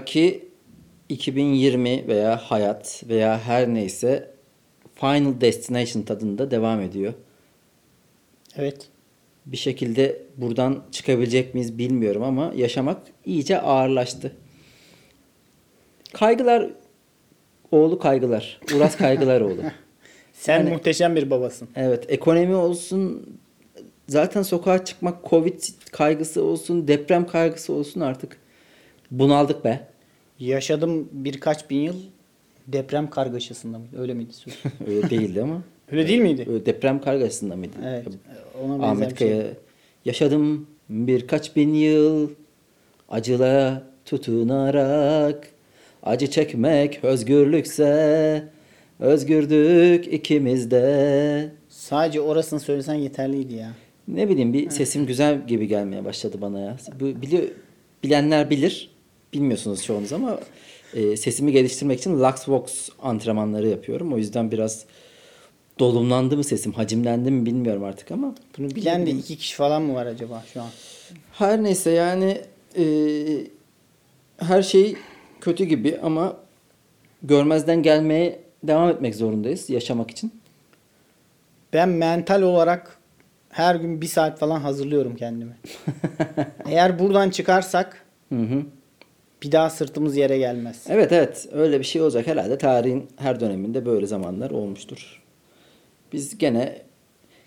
Marki 2020 veya Hayat veya her neyse Final Destination tadında devam ediyor. Evet. Bir şekilde buradan çıkabilecek miyiz bilmiyorum ama yaşamak iyice ağırlaştı. Kaygılar oğlu kaygılar. Uras kaygılar oğlu. Sen Yani- muhteşem bir babasın. Evet ekonomi olsun zaten sokağa çıkmak covid kaygısı olsun deprem kaygısı olsun artık bunaldık be. Yaşadım birkaç bin yıl deprem kargaşasında mıydı? Öyle miydi söz? Öyle değildi ama. Öyle değil miydi? Öyle deprem kargaşasında mıydı? Evet. Ona Ahmet bir şey. Kaya yaşadım birkaç bin yıl acılara tutunarak acı çekmek özgürlükse özgürdük ikimiz de. Sadece orasını söylesen yeterliydi ya. Ne bileyim bir sesim güzel gibi gelmeye başladı bana ya. Bu biliyor bilenler bilir. Bilmiyorsunuz çoğunuz ama e, sesimi geliştirmek için Luxvox antrenmanları yapıyorum. O yüzden biraz dolumlandı mı sesim, hacimlendi mi bilmiyorum artık ama Bunu bilen de iki kişi falan mı var acaba şu an? her neyse yani e, her şey kötü gibi ama görmezden gelmeye devam etmek zorundayız yaşamak için. Ben mental olarak her gün bir saat falan hazırlıyorum kendimi. Eğer buradan çıkarsak Hı hı. Bir daha sırtımız yere gelmez. Evet evet öyle bir şey olacak herhalde tarihin her döneminde böyle zamanlar olmuştur. Biz gene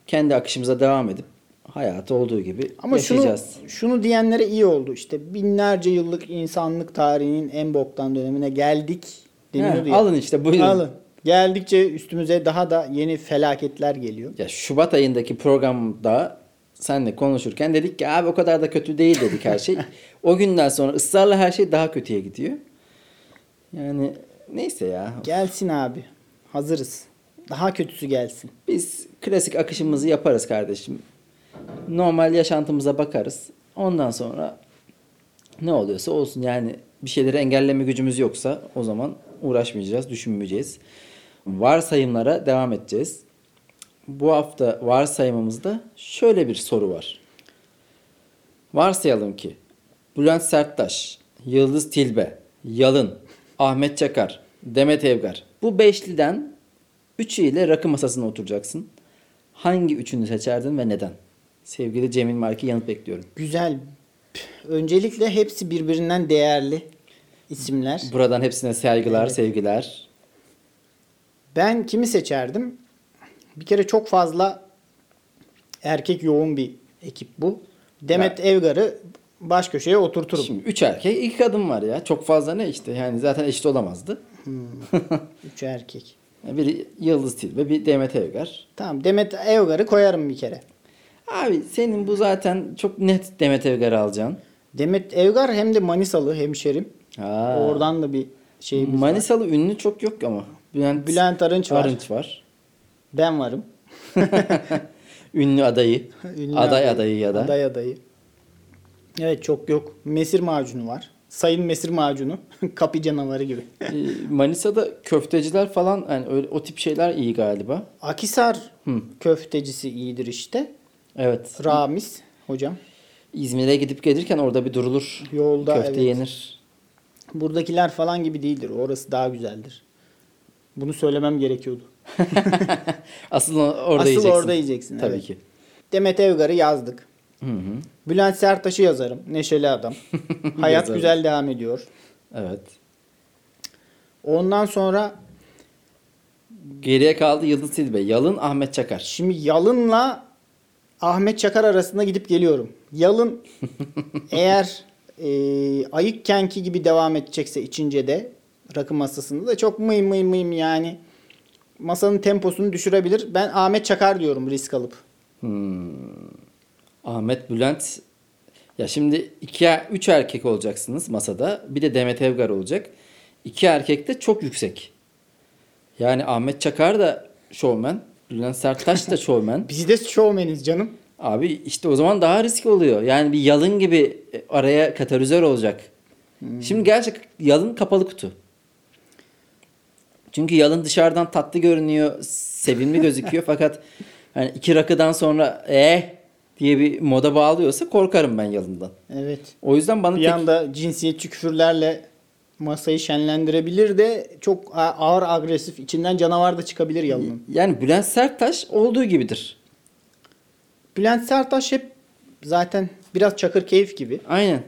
kendi akışımıza devam edip hayatı olduğu gibi Ama şunu, yaşayacağız. şunu diyenlere iyi oldu. İşte binlerce yıllık insanlık tarihinin en boktan dönemine geldik deniyordu He, ya. alın işte buyurun. Alın. Geldikçe üstümüze daha da yeni felaketler geliyor. Ya Şubat ayındaki programda senle konuşurken dedik ki abi o kadar da kötü değil dedik her şey. o günden sonra ısrarla her şey daha kötüye gidiyor. Yani neyse ya. Gelsin abi. Hazırız. Daha kötüsü gelsin. Biz klasik akışımızı yaparız kardeşim. Normal yaşantımıza bakarız. Ondan sonra ne oluyorsa olsun yani bir şeyleri engelleme gücümüz yoksa o zaman uğraşmayacağız, düşünmeyeceğiz. Varsayımlara devam edeceğiz. Bu hafta varsayımımızda şöyle bir soru var. Varsayalım ki Bülent Serttaş, Yıldız Tilbe, Yalın, Ahmet Çakar, Demet Evgar. Bu beşliden üçüyle rakı masasına oturacaksın. Hangi üçünü seçerdin ve neden? Sevgili Cemil Marki yanıt bekliyorum. Güzel. Öncelikle hepsi birbirinden değerli isimler. Buradan hepsine saygılar, Evet. sevgiler. Ben kimi seçerdim? Bir kere çok fazla erkek yoğun bir ekip bu. Demet Evgar'ı baş köşeye oturturum. Şimdi üç erkek, iki kadın var ya. Çok fazla ne işte. Yani zaten eşit olamazdı. Üç erkek. Biri Yıldız Tilbe, bir Demet Evgar. Tamam Demet Evgar'ı koyarım bir kere. Abi senin bu zaten çok net Demet Evgar'ı alacaksın. Demet Evgar hem de Manisalı hemşerim. Ha. Oradan da bir var. Manisalı ünlü çok yok ama. Bülent, Bülent Arınç var. Arınç var. Ben varım. Ünlü adayı. Ünlü aday adayı ya da. Aday adayı. Evet çok yok. Mesir macunu var. Sayın Mesir macunu. Kapı canavarı gibi. Ee, Manisa'da köfteciler falan yani öyle o tip şeyler iyi galiba. Akisar köftecisi iyidir işte. Evet. Ramiz hocam. İzmir'e gidip gelirken orada bir durulur. Yolda, Köfte evet. yenir. Buradakiler falan gibi değildir. Orası daha güzeldir. Bunu söylemem gerekiyordu. Asıl orada Asıl yiyeceksin. orada yiyeceksin, Tabii evet. ki. Demet Evgar'ı yazdık. Hı hı. Bülent Serttaş'ı yazarım. Neşeli adam. Hayat Yazarım. güzel devam ediyor. Evet. Ondan sonra Geriye kaldı Yıldız Tilbe. Yalın Ahmet Çakar. Şimdi Yalın'la Ahmet Çakar arasında gidip geliyorum. Yalın eğer e, ayık kenki gibi devam edecekse içince de rakı masasında da çok mıym mıym mıym yani masanın temposunu düşürebilir. Ben Ahmet Çakar diyorum risk alıp. Ahmet Bülent. Ya şimdi iki, üç erkek olacaksınız masada. Bir de Demet Evgar olacak. İki erkek de çok yüksek. Yani Ahmet Çakar da şovmen. Bülent Serttaş da şovmen. Biz de şovmeniz canım. Abi işte o zaman daha risk oluyor. Yani bir yalın gibi araya katalizör olacak. Şimdi gerçek yalın kapalı kutu. Çünkü yalın dışarıdan tatlı görünüyor, sevimli gözüküyor fakat hani iki rakıdan sonra eh diye bir moda bağlıyorsa korkarım ben yalından. Evet. O yüzden bana Bir tek- anda cinsiyetçi küfürlerle masayı şenlendirebilir de çok ağır agresif içinden canavar da çıkabilir yalının. yani Bülent Serttaş olduğu gibidir. Bülent Sertaş hep zaten biraz çakır keyif gibi. Aynen.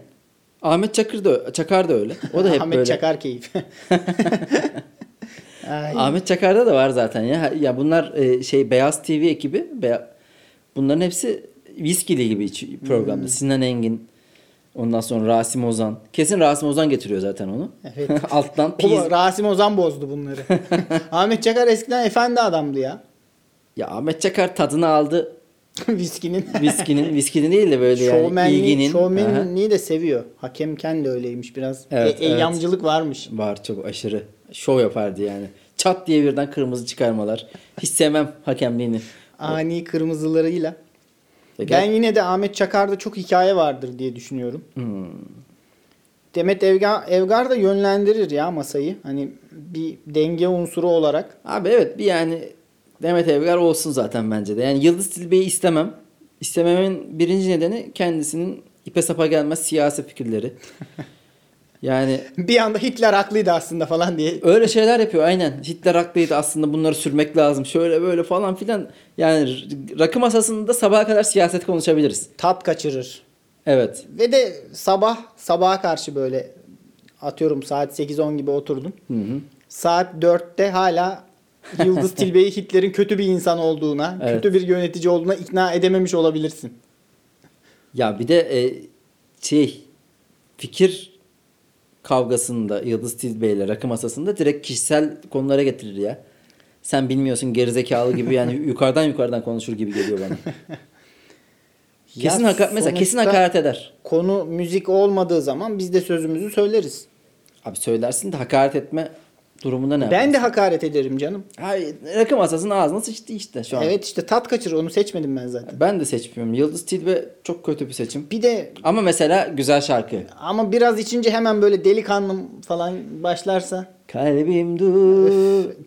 Ahmet Çakır da Çakar da öyle. O da hep Ahmet böyle. Çakar keyif. Ahmet Çakar'da da var zaten ya. Ya bunlar e, şey Beyaz TV ekibi. Beya- Bunların hepsi viskili gibi programda. Sinan Engin. Ondan sonra Rasim Ozan. Kesin Rasim Ozan getiriyor zaten onu. Evet. Alttan O. Rasim Ozan bozdu bunları. Ahmet Çakar eskiden efendi adamdı ya. Ya Ahmet Çakar tadını aldı. Viskinin. Viskinin, viskinin değil de böyle yani ilginin. Şovmenliği de seviyor. Hakemken de öyleymiş biraz. Evet, e, eyyamcılık varmış. Var çok aşırı. Şov yapardı yani. Çat diye birden kırmızı çıkarmalar. Hiç sevmem hakemliğini. Ani kırmızılarıyla. Ya Ben yine de Ahmet Çakar'da çok hikaye vardır diye düşünüyorum. Hmm. Demet Evgar, Evgar da yönlendirir ya masayı. Hani bir denge unsuru olarak. Abi evet bir yani Demet Evgar olsun zaten bence de. Yani Yıldız Tilbe'yi istemem. İstememin birinci nedeni kendisinin ipe sapa gelmez siyasi fikirleri. Yani Bir anda Hitler haklıydı aslında falan diye. öyle şeyler yapıyor aynen. Hitler haklıydı aslında bunları sürmek lazım. Şöyle böyle falan filan. Yani rakı masasında sabaha kadar siyaset konuşabiliriz. Tat kaçırır. Evet. Ve de sabah sabaha karşı böyle atıyorum saat 8-10 gibi oturdun. Hı hı. Saat 4'te hala Yıldız Tilbe'yi Hitler'in kötü bir insan olduğuna, Evet. kötü bir yönetici olduğuna ikna edememiş olabilirsin. Ya bir de e, şey fikir kavgasında Yıldız Tilbe ile rakı masasında direkt kişisel konulara getirir ya. Sen bilmiyorsun gerizekalı gibi yani yukarıdan yukarıdan konuşur gibi geliyor bana. Kesin Ya haka- mesela kesin hakaret eder. Konu müzik olmadığı zaman biz de sözümüzü söyleriz. Abi söylersin de hakaret etme durumunda ne Ben de hakaret ederim canım. Hayır, rakı masasının ağzına sıçtı işte şu an. Evet işte tat kaçırır onu seçmedim ben zaten. Ben de seçmiyorum. Yıldız Tilbe çok kötü bir seçim. Bir de Ama mesela güzel şarkı. ama biraz içince hemen böyle delikanlım falan başlarsa Kalbim dur.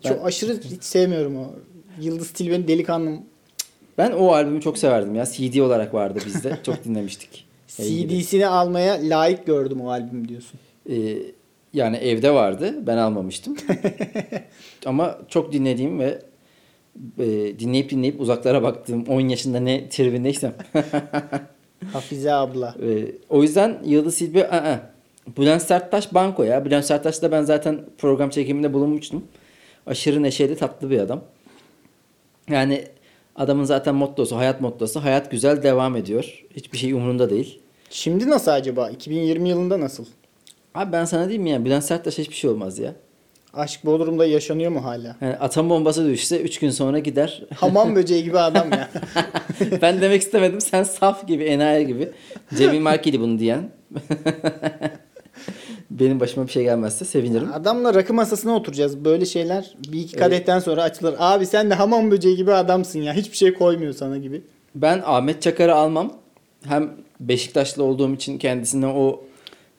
Ben- çok aşırı hiç sevmiyorum o. Yıldız Tilbe'nin delikanlım Ben o albümü çok severdim ya. CD olarak vardı bizde. Çok dinlemiştik. CD'sini almaya layık gördüm o albüm diyorsun. Ee, yani evde vardı. Ben almamıştım. Ama çok dinlediğim ve e, dinleyip dinleyip uzaklara baktığım 10 yaşında ne tribindeysem. Hafize abla. e, o yüzden Yıldız Silbe ı-ı. Bülent Serttaş banko ya. Bülent Serttaş'la ben zaten program çekiminde bulunmuştum. Aşırı neşeli tatlı bir adam. Yani adamın zaten mottosu, hayat mottosu hayat güzel devam ediyor. Hiçbir şey umurunda değil. Şimdi nasıl acaba? 2020 yılında nasıl? Abi ben sana diyeyim ya Bülent Serttaş hiçbir şey olmaz ya. Aşk Bodrum'da yaşanıyor mu hala? Yani atom bombası düşse 3 gün sonra gider. Hamam böceği gibi adam ya. ben demek istemedim. Sen saf gibi, enayi gibi. Cemil Markili bunu diyen. Benim başıma bir şey gelmezse sevinirim. Adamla rakı masasına oturacağız. Böyle şeyler bir iki kadehten sonra açılır. Abi sen de hamam böceği gibi adamsın ya. Hiçbir şey koymuyor sana gibi. Ben Ahmet Çakar'ı almam. Hem Beşiktaşlı olduğum için kendisine o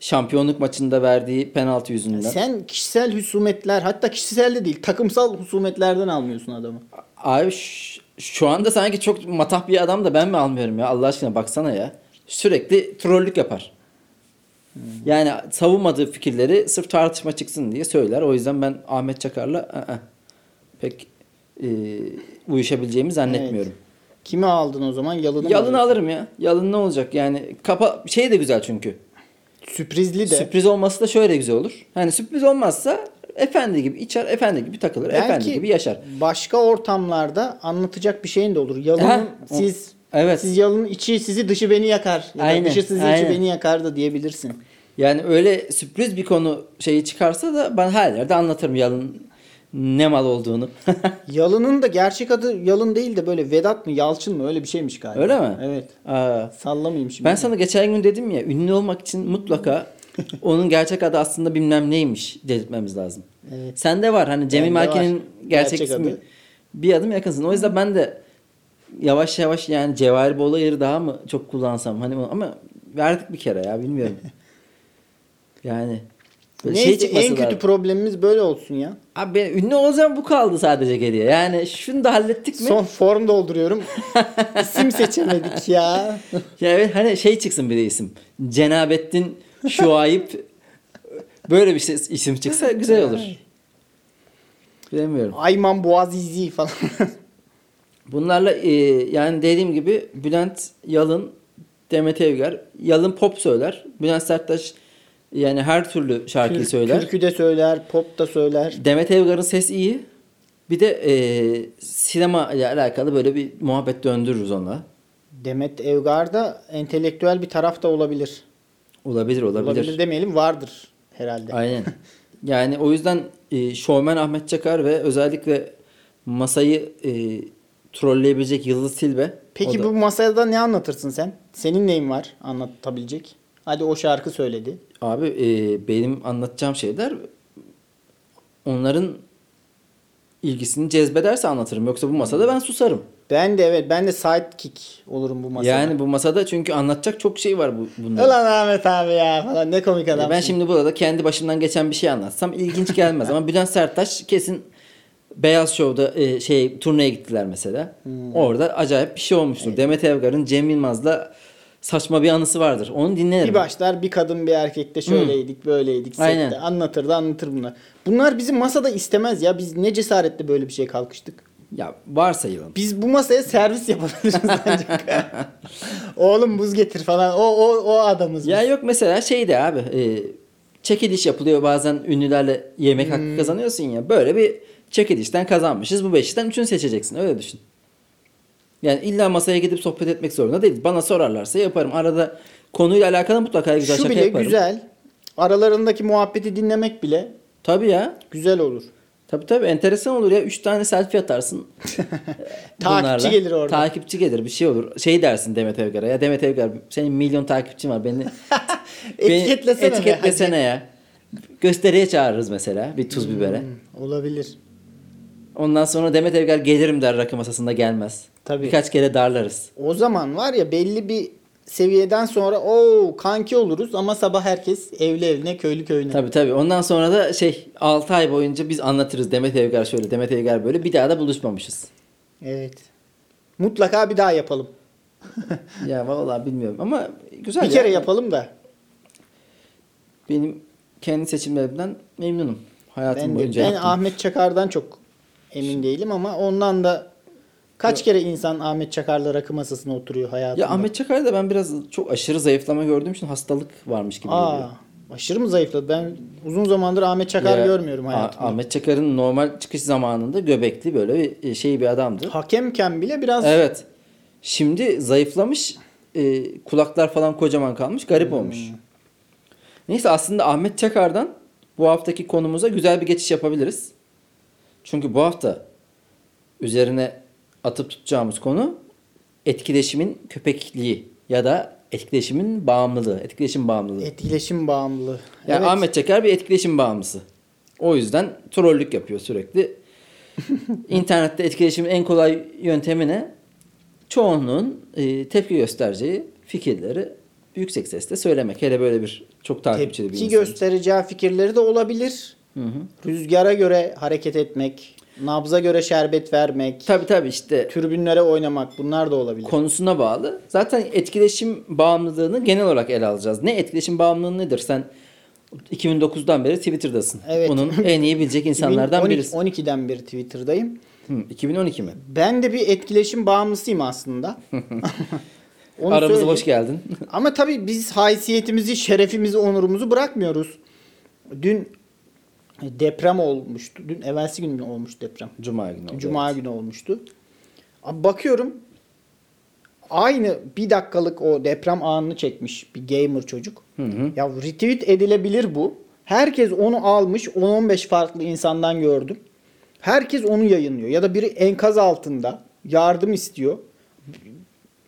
şampiyonluk maçında verdiği penaltı yüzünden. Sen kişisel husumetler hatta kişisel de değil takımsal husumetlerden almıyorsun adamı. Abi ş- şu anda sanki çok matah bir adam da ben mi almıyorum ya Allah aşkına baksana ya. Sürekli trollük yapar. Yani savunmadığı fikirleri sırf tartışma çıksın diye söyler. O yüzden ben Ahmet Çakar'la ı-ı, pek e, uyuşabileceğimi zannetmiyorum. Kimi aldın o zaman? Yalını mı Yalın aldın? alırım ya. Yalın ne olacak yani? Kapa şey de güzel çünkü. Sürprizli de. Sürpriz olması da şöyle güzel olur. Hani sürpriz olmazsa efendi gibi içer, efendi gibi takılır, efendi Belki gibi yaşar. başka ortamlarda anlatacak bir şeyin de olur. Ha, o- siz evet. siz yalının içi sizi dışı beni yakar. Ya Aynen, dışı sizi aynen. içi beni yakar da diyebilirsin. Yani öyle sürpriz bir konu şeyi çıkarsa da ben her yerde anlatırım yalın ne mal olduğunu. Yalının da gerçek adı Yalın değil de böyle Vedat mı Yalçın mı öyle bir şeymiş galiba. Öyle mi? Evet. Aa, Sallamayayım şimdi. ben sana geçen gün dedim ya ünlü olmak için mutlaka onun gerçek adı aslında bilmem neymiş dedirtmemiz lazım. Evet. Sende var hani Cemil Bende Marki'nin var. gerçek, Gerçek ismi adı. bir adım yakınsın. O yüzden ben de yavaş yavaş yani Cevahir Bolayır'ı daha mı çok kullansam hani ama verdik bir kere ya bilmiyorum. yani Böyle Neyse şey en kötü lazım. problemimiz böyle olsun ya. Abi ben ünlü olacağım bu kaldı sadece geriye. Yani şunu da hallettik mi? Son form dolduruyorum. İsim seçemedik ya. Ya evet hani şey çıksın bir de isim. Cenabettin Şuayip böyle bir şey, isim çıksa güzel olur. Bilemiyorum. Ayman Boğazizi falan. Bunlarla e, yani dediğim gibi Bülent Yalın, Demet Evgar. Yalın pop söyler. Bülent Serttaş yani her türlü şarkıyı Türk- söyler. Türkü de söyler, pop da söyler. Demet Evgar'ın ses iyi. Bir de e, sinema ile alakalı böyle bir muhabbet döndürürüz onunla. Demet Evgar'da entelektüel bir taraf da olabilir. Olabilir olabilir. Olabilir demeyelim vardır herhalde. Aynen. Yani o yüzden e, şovmen Ahmet Çakar ve özellikle masayı e, trolleyebilecek Yıldız Tilbe. Peki da- bu masada ne anlatırsın sen? Senin neyin var anlatabilecek? Hadi o şarkı söyledi. Abi e, benim anlatacağım şeyler onların ilgisini cezbederse anlatırım. Yoksa bu masada ben susarım. Ben de evet ben de sidekick olurum bu masada. Yani bu masada çünkü anlatacak çok şey var bu bunda. Ulan Ahmet abi ya falan ne komik adam. ben şimdi burada kendi başımdan geçen bir şey anlatsam ilginç gelmez ama Bülent Serttaş kesin Beyaz Show'da e, şey turneye gittiler mesela. Hmm. Orada acayip bir şey olmuştur. Demet Evgar'ın Cem Yılmaz'la saçma bir anısı vardır. Onu dinlerim. bir başlar bir kadın bir erkekte şöyleydik böyleydik sette. Aynen. anlatır da anlatır bunlar. Bunlar bizim masada istemez ya biz ne cesaretle böyle bir şey kalkıştık. Ya varsayalım. Biz bu masaya servis yapabiliriz ancak. Oğlum buz getir falan o o o adamız Ya biz. yok mesela şey de abi e, çekiliş yapılıyor bazen ünlülerle yemek Hmm. hakkı kazanıyorsun ya. Böyle bir çekilişten kazanmışız. Bu beşten üçünü seçeceksin. Öyle düşün. Yani illa masaya gidip sohbet etmek zorunda değiliz. Bana sorarlarsa yaparım. Arada konuyla alakalı mutlaka güzel Şu şaka bile yaparım. güzel. Aralarındaki muhabbeti dinlemek bile Tabii ya. güzel olur. Tabii tabii enteresan olur ya. Üç tane selfie atarsın. Takipçi bunlarla. gelir orada. Takipçi gelir bir şey olur. Şey dersin Demet Evgar'a ya Demet Evgar senin milyon takipçin var. Beni, beni Etiketlesene be, etiketlesene ya. Gösteriye çağırırız mesela bir tuz bibere. Hmm, olabilir. Ondan sonra Demet Evgar gelirim der rakı masasında gelmez. Tabii. Birkaç kere darlarız. O zaman var ya belli bir seviyeden sonra o kanki oluruz ama sabah herkes evli evine köylü köyüne. Tabii tabii. Ondan sonra da şey 6 ay boyunca biz anlatırız Demet Evgar şöyle Demet Evgar böyle bir daha da buluşmamışız. Evet. Mutlaka bir daha yapalım. ya vallahi bilmiyorum ama güzel bir ya. kere yapalım da. Benim kendi seçimlerimden memnunum. Hayatım Ben, de, boyunca ben yaptım. Ahmet Çakar'dan çok emin değilim ama ondan da kaç kere insan Ahmet Çakar'la rakı masasına oturuyor hayatında. Ya Ahmet Çakar'da ben biraz çok aşırı zayıflama gördüğüm için hastalık varmış gibi Aa, geliyor. aşırı mı zayıfladı? Ben uzun zamandır Ahmet Çakar Ya, görmüyorum hayatımda. Ahmet Çakar'ın normal çıkış zamanında göbekli böyle bir şey bir adamdı. Hakemken bile biraz Evet. Şimdi zayıflamış. e, kulaklar falan kocaman kalmış. Garip Hmm. olmuş. Neyse aslında Ahmet Çakar'dan bu haftaki konumuza güzel bir geçiş yapabiliriz. Çünkü bu hafta üzerine atıp tutacağımız konu etkileşimin köpekliği ya da etkileşimin bağımlılığı. Etkileşim bağımlılığı. etkileşim bağımlılığı. Yani evet. Ahmet Çakar bir etkileşim bağımlısı. O yüzden trollük yapıyor sürekli. İnternette etkileşimin en kolay yöntemi ne? Çoğunluğun e, tepki göstereceği fikirleri yüksek sesle söylemek. Hele böyle bir çok takipçili bir tepki insan. göstereceği fikirleri de olabilir. Hı hı. Rüzgara göre hareket etmek, nabza göre şerbet vermek, Tabii tabii işte tribünlere oynamak bunlar da olabilir. konusuna bağlı. Zaten etkileşim bağımlılığını genel olarak ele alacağız. Ne etkileşim bağımlılığı nedir? Sen 2009'dan beri Twitter'dasın. Evet. Bunun en iyi bilecek insanlardan 2012 birisin. 12'den beri Twitter'dayım. Hı, 2012 mi? Ben de bir etkileşim bağımlısıyım aslında. Onu Aramıza söyleyeyim. hoş geldin. Ama tabii biz haysiyetimizi, şerefimizi, onurumuzu bırakmıyoruz. Dün deprem olmuştu. Dün evvelsi gün mü olmuş deprem? Cuma günü oldu. Cuma evet. günü olmuştu. Abi bakıyorum aynı bir dakikalık o deprem anını çekmiş bir gamer çocuk. Hı hı. Ya retweet edilebilir bu. Herkes onu almış 10-15 farklı insandan gördüm. Herkes onu yayınlıyor. Ya da biri enkaz altında yardım istiyor.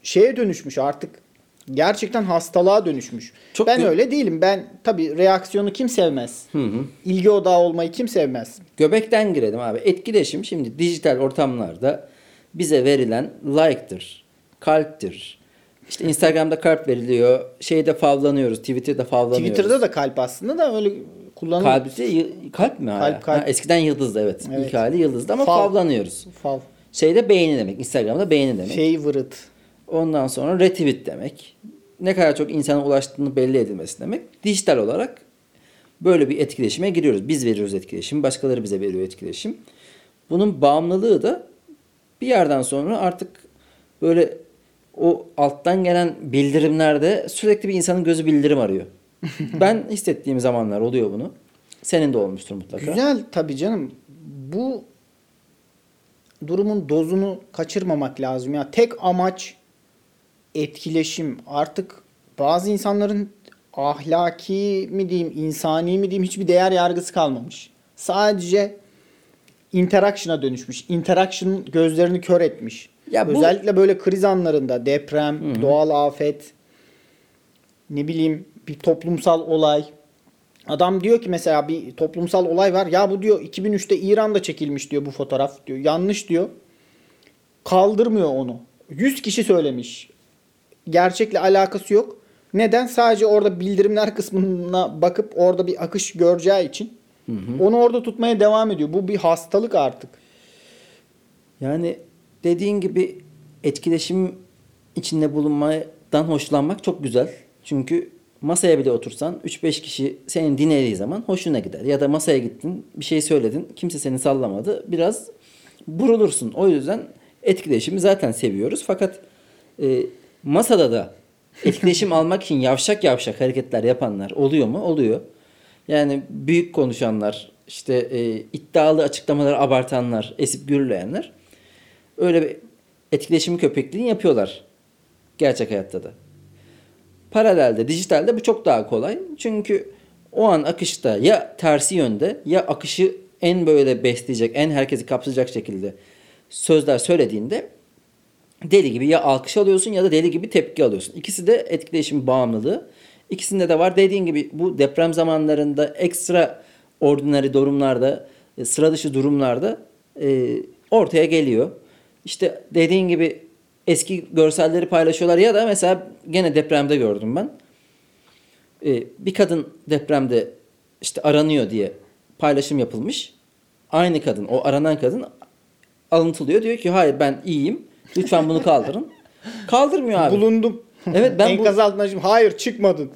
Şeye dönüşmüş artık. Gerçekten hastalığa dönüşmüş. Çok ben gö- öyle değilim. Ben tabii reaksiyonu kim sevmez? Hı hı. İlgi odağı olmayı kim sevmez? Göbekten girelim abi. Etkileşim şimdi dijital ortamlarda bize verilen like'tır, kalptir. İşte Instagram'da kalp veriliyor. Şeyde favlanıyoruz. Twitter'da favlanıyoruz. Twitter'da da kalp aslında da öyle Kullanılıyor. Kalpte y- kalp mi hala? Kalp, kalp. Ha, eskiden yıldızdı evet. Evet. İlk hali yıldızdı ama Fav. favlanıyoruz. Fav. Şeyde beğeni demek. Instagram'da beğeni demek. Favorite. Ondan sonra retweet demek. Ne kadar çok insana ulaştığını belli edilmesi demek. Dijital olarak böyle bir etkileşime giriyoruz. Biz veriyoruz etkileşim, başkaları bize veriyor etkileşim. Bunun bağımlılığı da bir yerden sonra artık böyle o alttan gelen bildirimlerde sürekli bir insanın gözü bildirim arıyor. ben hissettiğim zamanlar oluyor bunu. Senin de olmuştur mutlaka. Güzel tabii canım. Bu durumun dozunu kaçırmamak lazım ya. Tek amaç etkileşim. Artık bazı insanların ahlaki mi diyeyim, insani mi diyeyim hiçbir değer yargısı kalmamış. Sadece interaction'a dönüşmüş. Interaction gözlerini kör etmiş. Ya bu- Özellikle böyle kriz anlarında deprem, doğal afet, ne bileyim bir toplumsal olay. Adam diyor ki mesela bir toplumsal olay var. Ya bu diyor 2003'te İran'da çekilmiş diyor bu fotoğraf diyor. Yanlış diyor. Kaldırmıyor onu. 100 kişi söylemiş. Gerçekle alakası yok. Neden? Sadece orada bildirimler kısmına bakıp orada bir akış göreceği için onu orada tutmaya devam ediyor. Bu bir hastalık artık. Yani dediğin gibi etkileşim içinde bulunmadan hoşlanmak çok güzel. Çünkü masaya bile otursan 3-5 kişi senin dinlediği zaman hoşuna gider. Ya da masaya gittin bir şey söyledin kimse seni sallamadı. Biraz burulursun. O yüzden etkileşimi zaten seviyoruz. Fakat e, masada da etkileşim almak için yavşak yavşak hareketler yapanlar oluyor mu? Oluyor. Yani büyük konuşanlar, işte e, iddialı açıklamaları abartanlar, esip gürleyenler öyle bir etkileşim köpekliğini yapıyorlar gerçek hayatta da. Paralelde, dijitalde bu çok daha kolay. Çünkü o an akışta ya tersi yönde ya akışı en böyle besleyecek, en herkesi kapsayacak şekilde sözler söylediğinde deli gibi ya alkış alıyorsun ya da deli gibi tepki alıyorsun. İkisi de etkileşim bağımlılığı. İkisinde de var. Dediğin gibi bu deprem zamanlarında ekstra ordinary durumlarda, e, sıra dışı durumlarda e, ortaya geliyor. İşte dediğin gibi eski görselleri paylaşıyorlar ya da mesela gene depremde gördüm ben. E, bir kadın depremde işte aranıyor diye paylaşım yapılmış. Aynı kadın, o aranan kadın alıntılıyor. Diyor ki hayır ben iyiyim. Lütfen bunu kaldırın. Kaldırmıyor abi. Bulundum. Evet, ben bu- Enkaz altına şimdi hayır çıkmadın.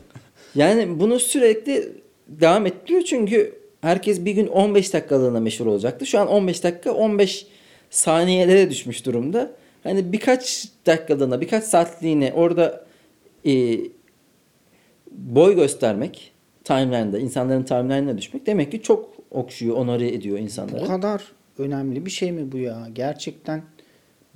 Yani bunu sürekli devam ettiriyor çünkü herkes bir gün 15 dakikalığına meşhur olacaktı. Şu an 15 dakika 15 saniyelere düşmüş durumda. Hani birkaç dakikalığına, birkaç saatliğine orada e, boy göstermek timeline'da, insanların timeline'ına düşmek demek ki çok okşuyor, onore ediyor Bu insanları. kadar önemli bir şey mi bu ya? Gerçekten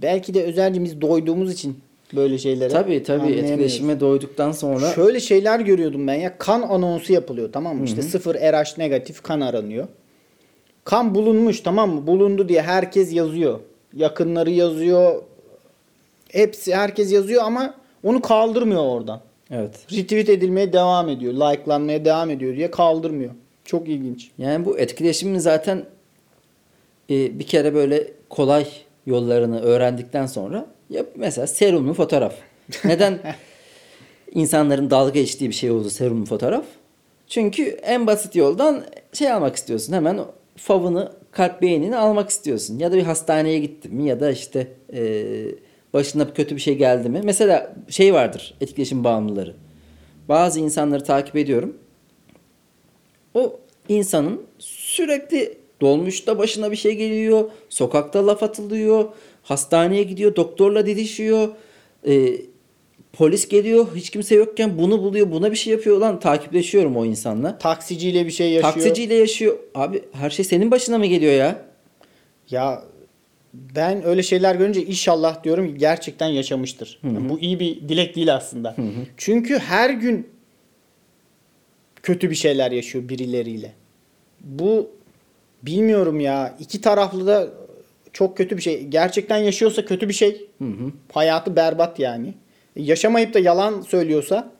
belki de özellikle biz doyduğumuz için böyle şeylere Tabii tabii etkileşime doyduktan sonra Şöyle şeyler görüyordum ben ya. Kan anonsu yapılıyor tamam mı? İşte sıfır RH negatif kan aranıyor. Kan bulunmuş tamam mı? Bulundu diye herkes yazıyor. Yakınları yazıyor. Hepsi herkes yazıyor ama onu kaldırmıyor oradan. evet. Retweet edilmeye devam ediyor. Like'lanmaya devam ediyor diye kaldırmıyor. Çok ilginç. Yani bu etkileşimin zaten e, bir kere böyle kolay yollarını öğrendikten sonra ya mesela serumlu fotoğraf. Neden insanların dalga geçtiği bir şey oldu serumlu fotoğraf? Çünkü en basit yoldan şey almak istiyorsun. Hemen favını, kalp beğenini almak istiyorsun. Ya da bir hastaneye gittin mi ya da işte e, başına kötü bir şey geldi mi? Mesela şey vardır etkileşim bağımlıları. Bazı insanları takip ediyorum. O insanın sürekli dolmuşta başına bir şey geliyor, sokakta laf atılıyor, hastaneye gidiyor, doktorla didişiyor, e, polis geliyor, hiç kimse yokken bunu buluyor, buna bir şey yapıyor. Lan takipleşiyorum o insanla. Taksiciyle bir şey yaşıyor. Taksiciyle yaşıyor. Abi her şey senin başına mı geliyor ya? Ya ben öyle şeyler görünce inşallah diyorum gerçekten yaşamıştır. Yani bu iyi bir dilek değil aslında. Çünkü her gün kötü bir şeyler yaşıyor birileriyle. Bu bilmiyorum ya. iki taraflı da çok kötü bir şey. Gerçekten yaşıyorsa kötü bir şey. Hayatı berbat yani. Yaşamayıp da yalan söylüyorsa,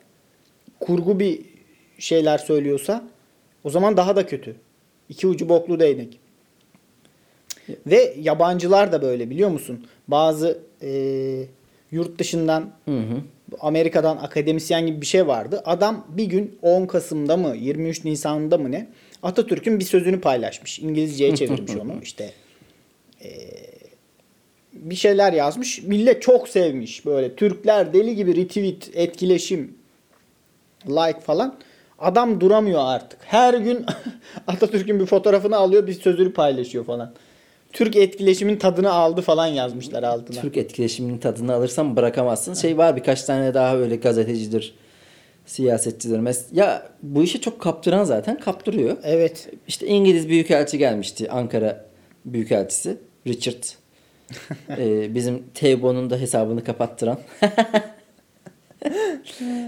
kurgu bir şeyler söylüyorsa o zaman daha da kötü. İki ucu boklu değnek. Ve yabancılar da böyle biliyor musun? Bazı e, yurt dışından Hı hı. Amerika'dan akademisyen gibi bir şey vardı. Adam bir gün 10 Kasım'da mı 23 Nisan'da mı ne Atatürk'ün bir sözünü paylaşmış. İngilizceye çevirmiş onu. İşte eee, bir şeyler yazmış. Millet çok sevmiş. Böyle Türkler deli gibi retweet, etkileşim, like falan. Adam duramıyor artık. Her gün Atatürk'ün bir fotoğrafını alıyor, bir sözünü paylaşıyor falan. Türk etkileşimin tadını aldı falan yazmışlar altına. Türk etkileşiminin tadını alırsan bırakamazsın. Şey var birkaç tane daha öyle gazetecidir, siyasetçidir. Mes ya bu işi çok kaptıran zaten kaptırıyor. Evet. İşte İngiliz Büyükelçi gelmişti. Ankara Büyükelçisi. Richard. Ee, bizim Tebo'nun da hesabını kapattıran.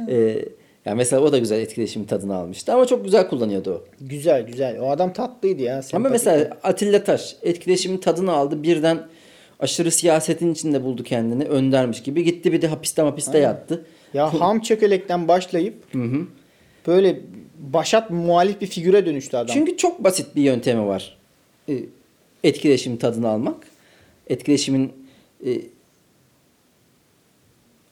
ee, ya mesela o da güzel etkileşim tadını almıştı ama çok güzel kullanıyordu o. Güzel güzel. O adam tatlıydı ya. Ama sempatik. mesela Atilla Taş etkileşimin tadını aldı. Birden aşırı siyasetin içinde buldu kendini. Öndermiş gibi. Gitti bir de hapiste hapiste yattı. Ya ham çökelekten başlayıp böyle başat muhalif bir figüre dönüştü adam. Çünkü çok basit bir yöntemi var. Ee, Etkileşim tadını almak. Etkileşimin e,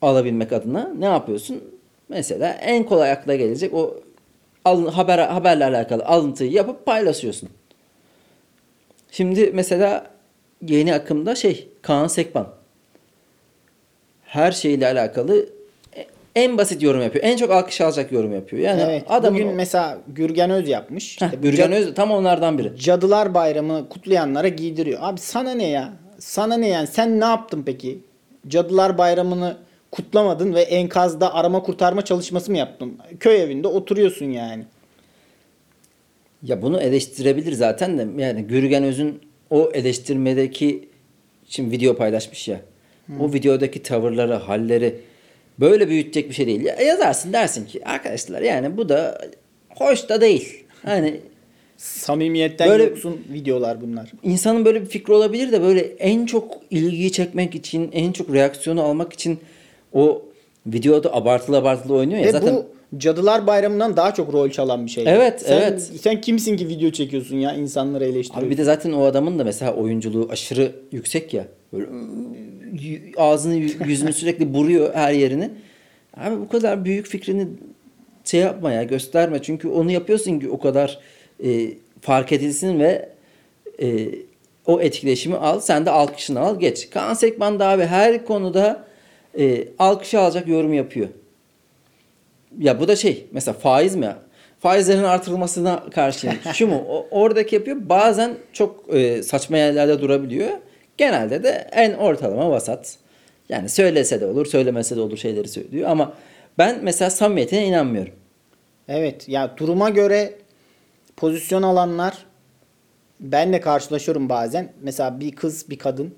alabilmek adına ne yapıyorsun? Mesela en kolay akla gelecek o al- haber haberle alakalı alıntıyı yapıp paylaşıyorsun. Şimdi mesela yeni akımda şey Kaan Sekban her şeyle alakalı e- en basit yorum yapıyor. En çok alkış alacak yorum yapıyor. Yani evet. adamın Bugün o- mesela Gürgen Öz yapmış. Heh, İşte bu Gürgen Öz tam onlardan biri. Cadılar Bayramı kutlayanlara giydiriyor. Abi sana ne ya? Sana ne yani? Sen ne yaptın peki? Cadılar Bayramı'nı kutlamadın ve enkazda arama kurtarma çalışması mı yaptın? Köy evinde oturuyorsun yani. Ya bunu eleştirebilir zaten de yani Gürgen Öz'ün o eleştirmedeki şimdi video paylaşmış ya. O videodaki tavırları, halleri böyle büyütecek bir şey değil. Ya, yazarsın dersin ki arkadaşlar yani bu da hoş da değil. Hani Samimiyetten Böyle- yoksun videolar bunlar. insanın böyle bir fikri olabilir de böyle en çok ilgiyi çekmek için, en çok reaksiyonu almak için o videoda abartılı abartılı oynuyor ya Ve zaten. bu Cadılar Bayramı'ndan daha çok rol çalan bir şey. Evet, sen, evet. Sen kimsin ki video çekiyorsun ya insanları eleştiriyorsun. Abi bir de zaten o adamın da mesela oyunculuğu aşırı yüksek ya. Böyle ağzını yüzünü sürekli buruyor her yerini. Abi bu kadar büyük fikrini şey yapma ya gösterme. Çünkü onu yapıyorsun ki o kadar e, fark edilsin ve e, o etkileşimi al. Sen de alkışını al geç. Kaan Sekban da abi her konuda e, alkışı alacak yorum yapıyor. Ya bu da şey mesela faiz mi? Faizlerin artırılmasına karşıyım. Şu mu? O- oradaki yapıyor. Bazen çok e, saçma yerlerde durabiliyor. Genelde de en ortalama vasat. Yani söylese de olur, söylemese de olur şeyleri söylüyor. Ama ben mesela samimiyetine inanmıyorum. Evet ya duruma göre pozisyon alanlar benle karşılaşıyorum bazen. Mesela bir kız bir kadın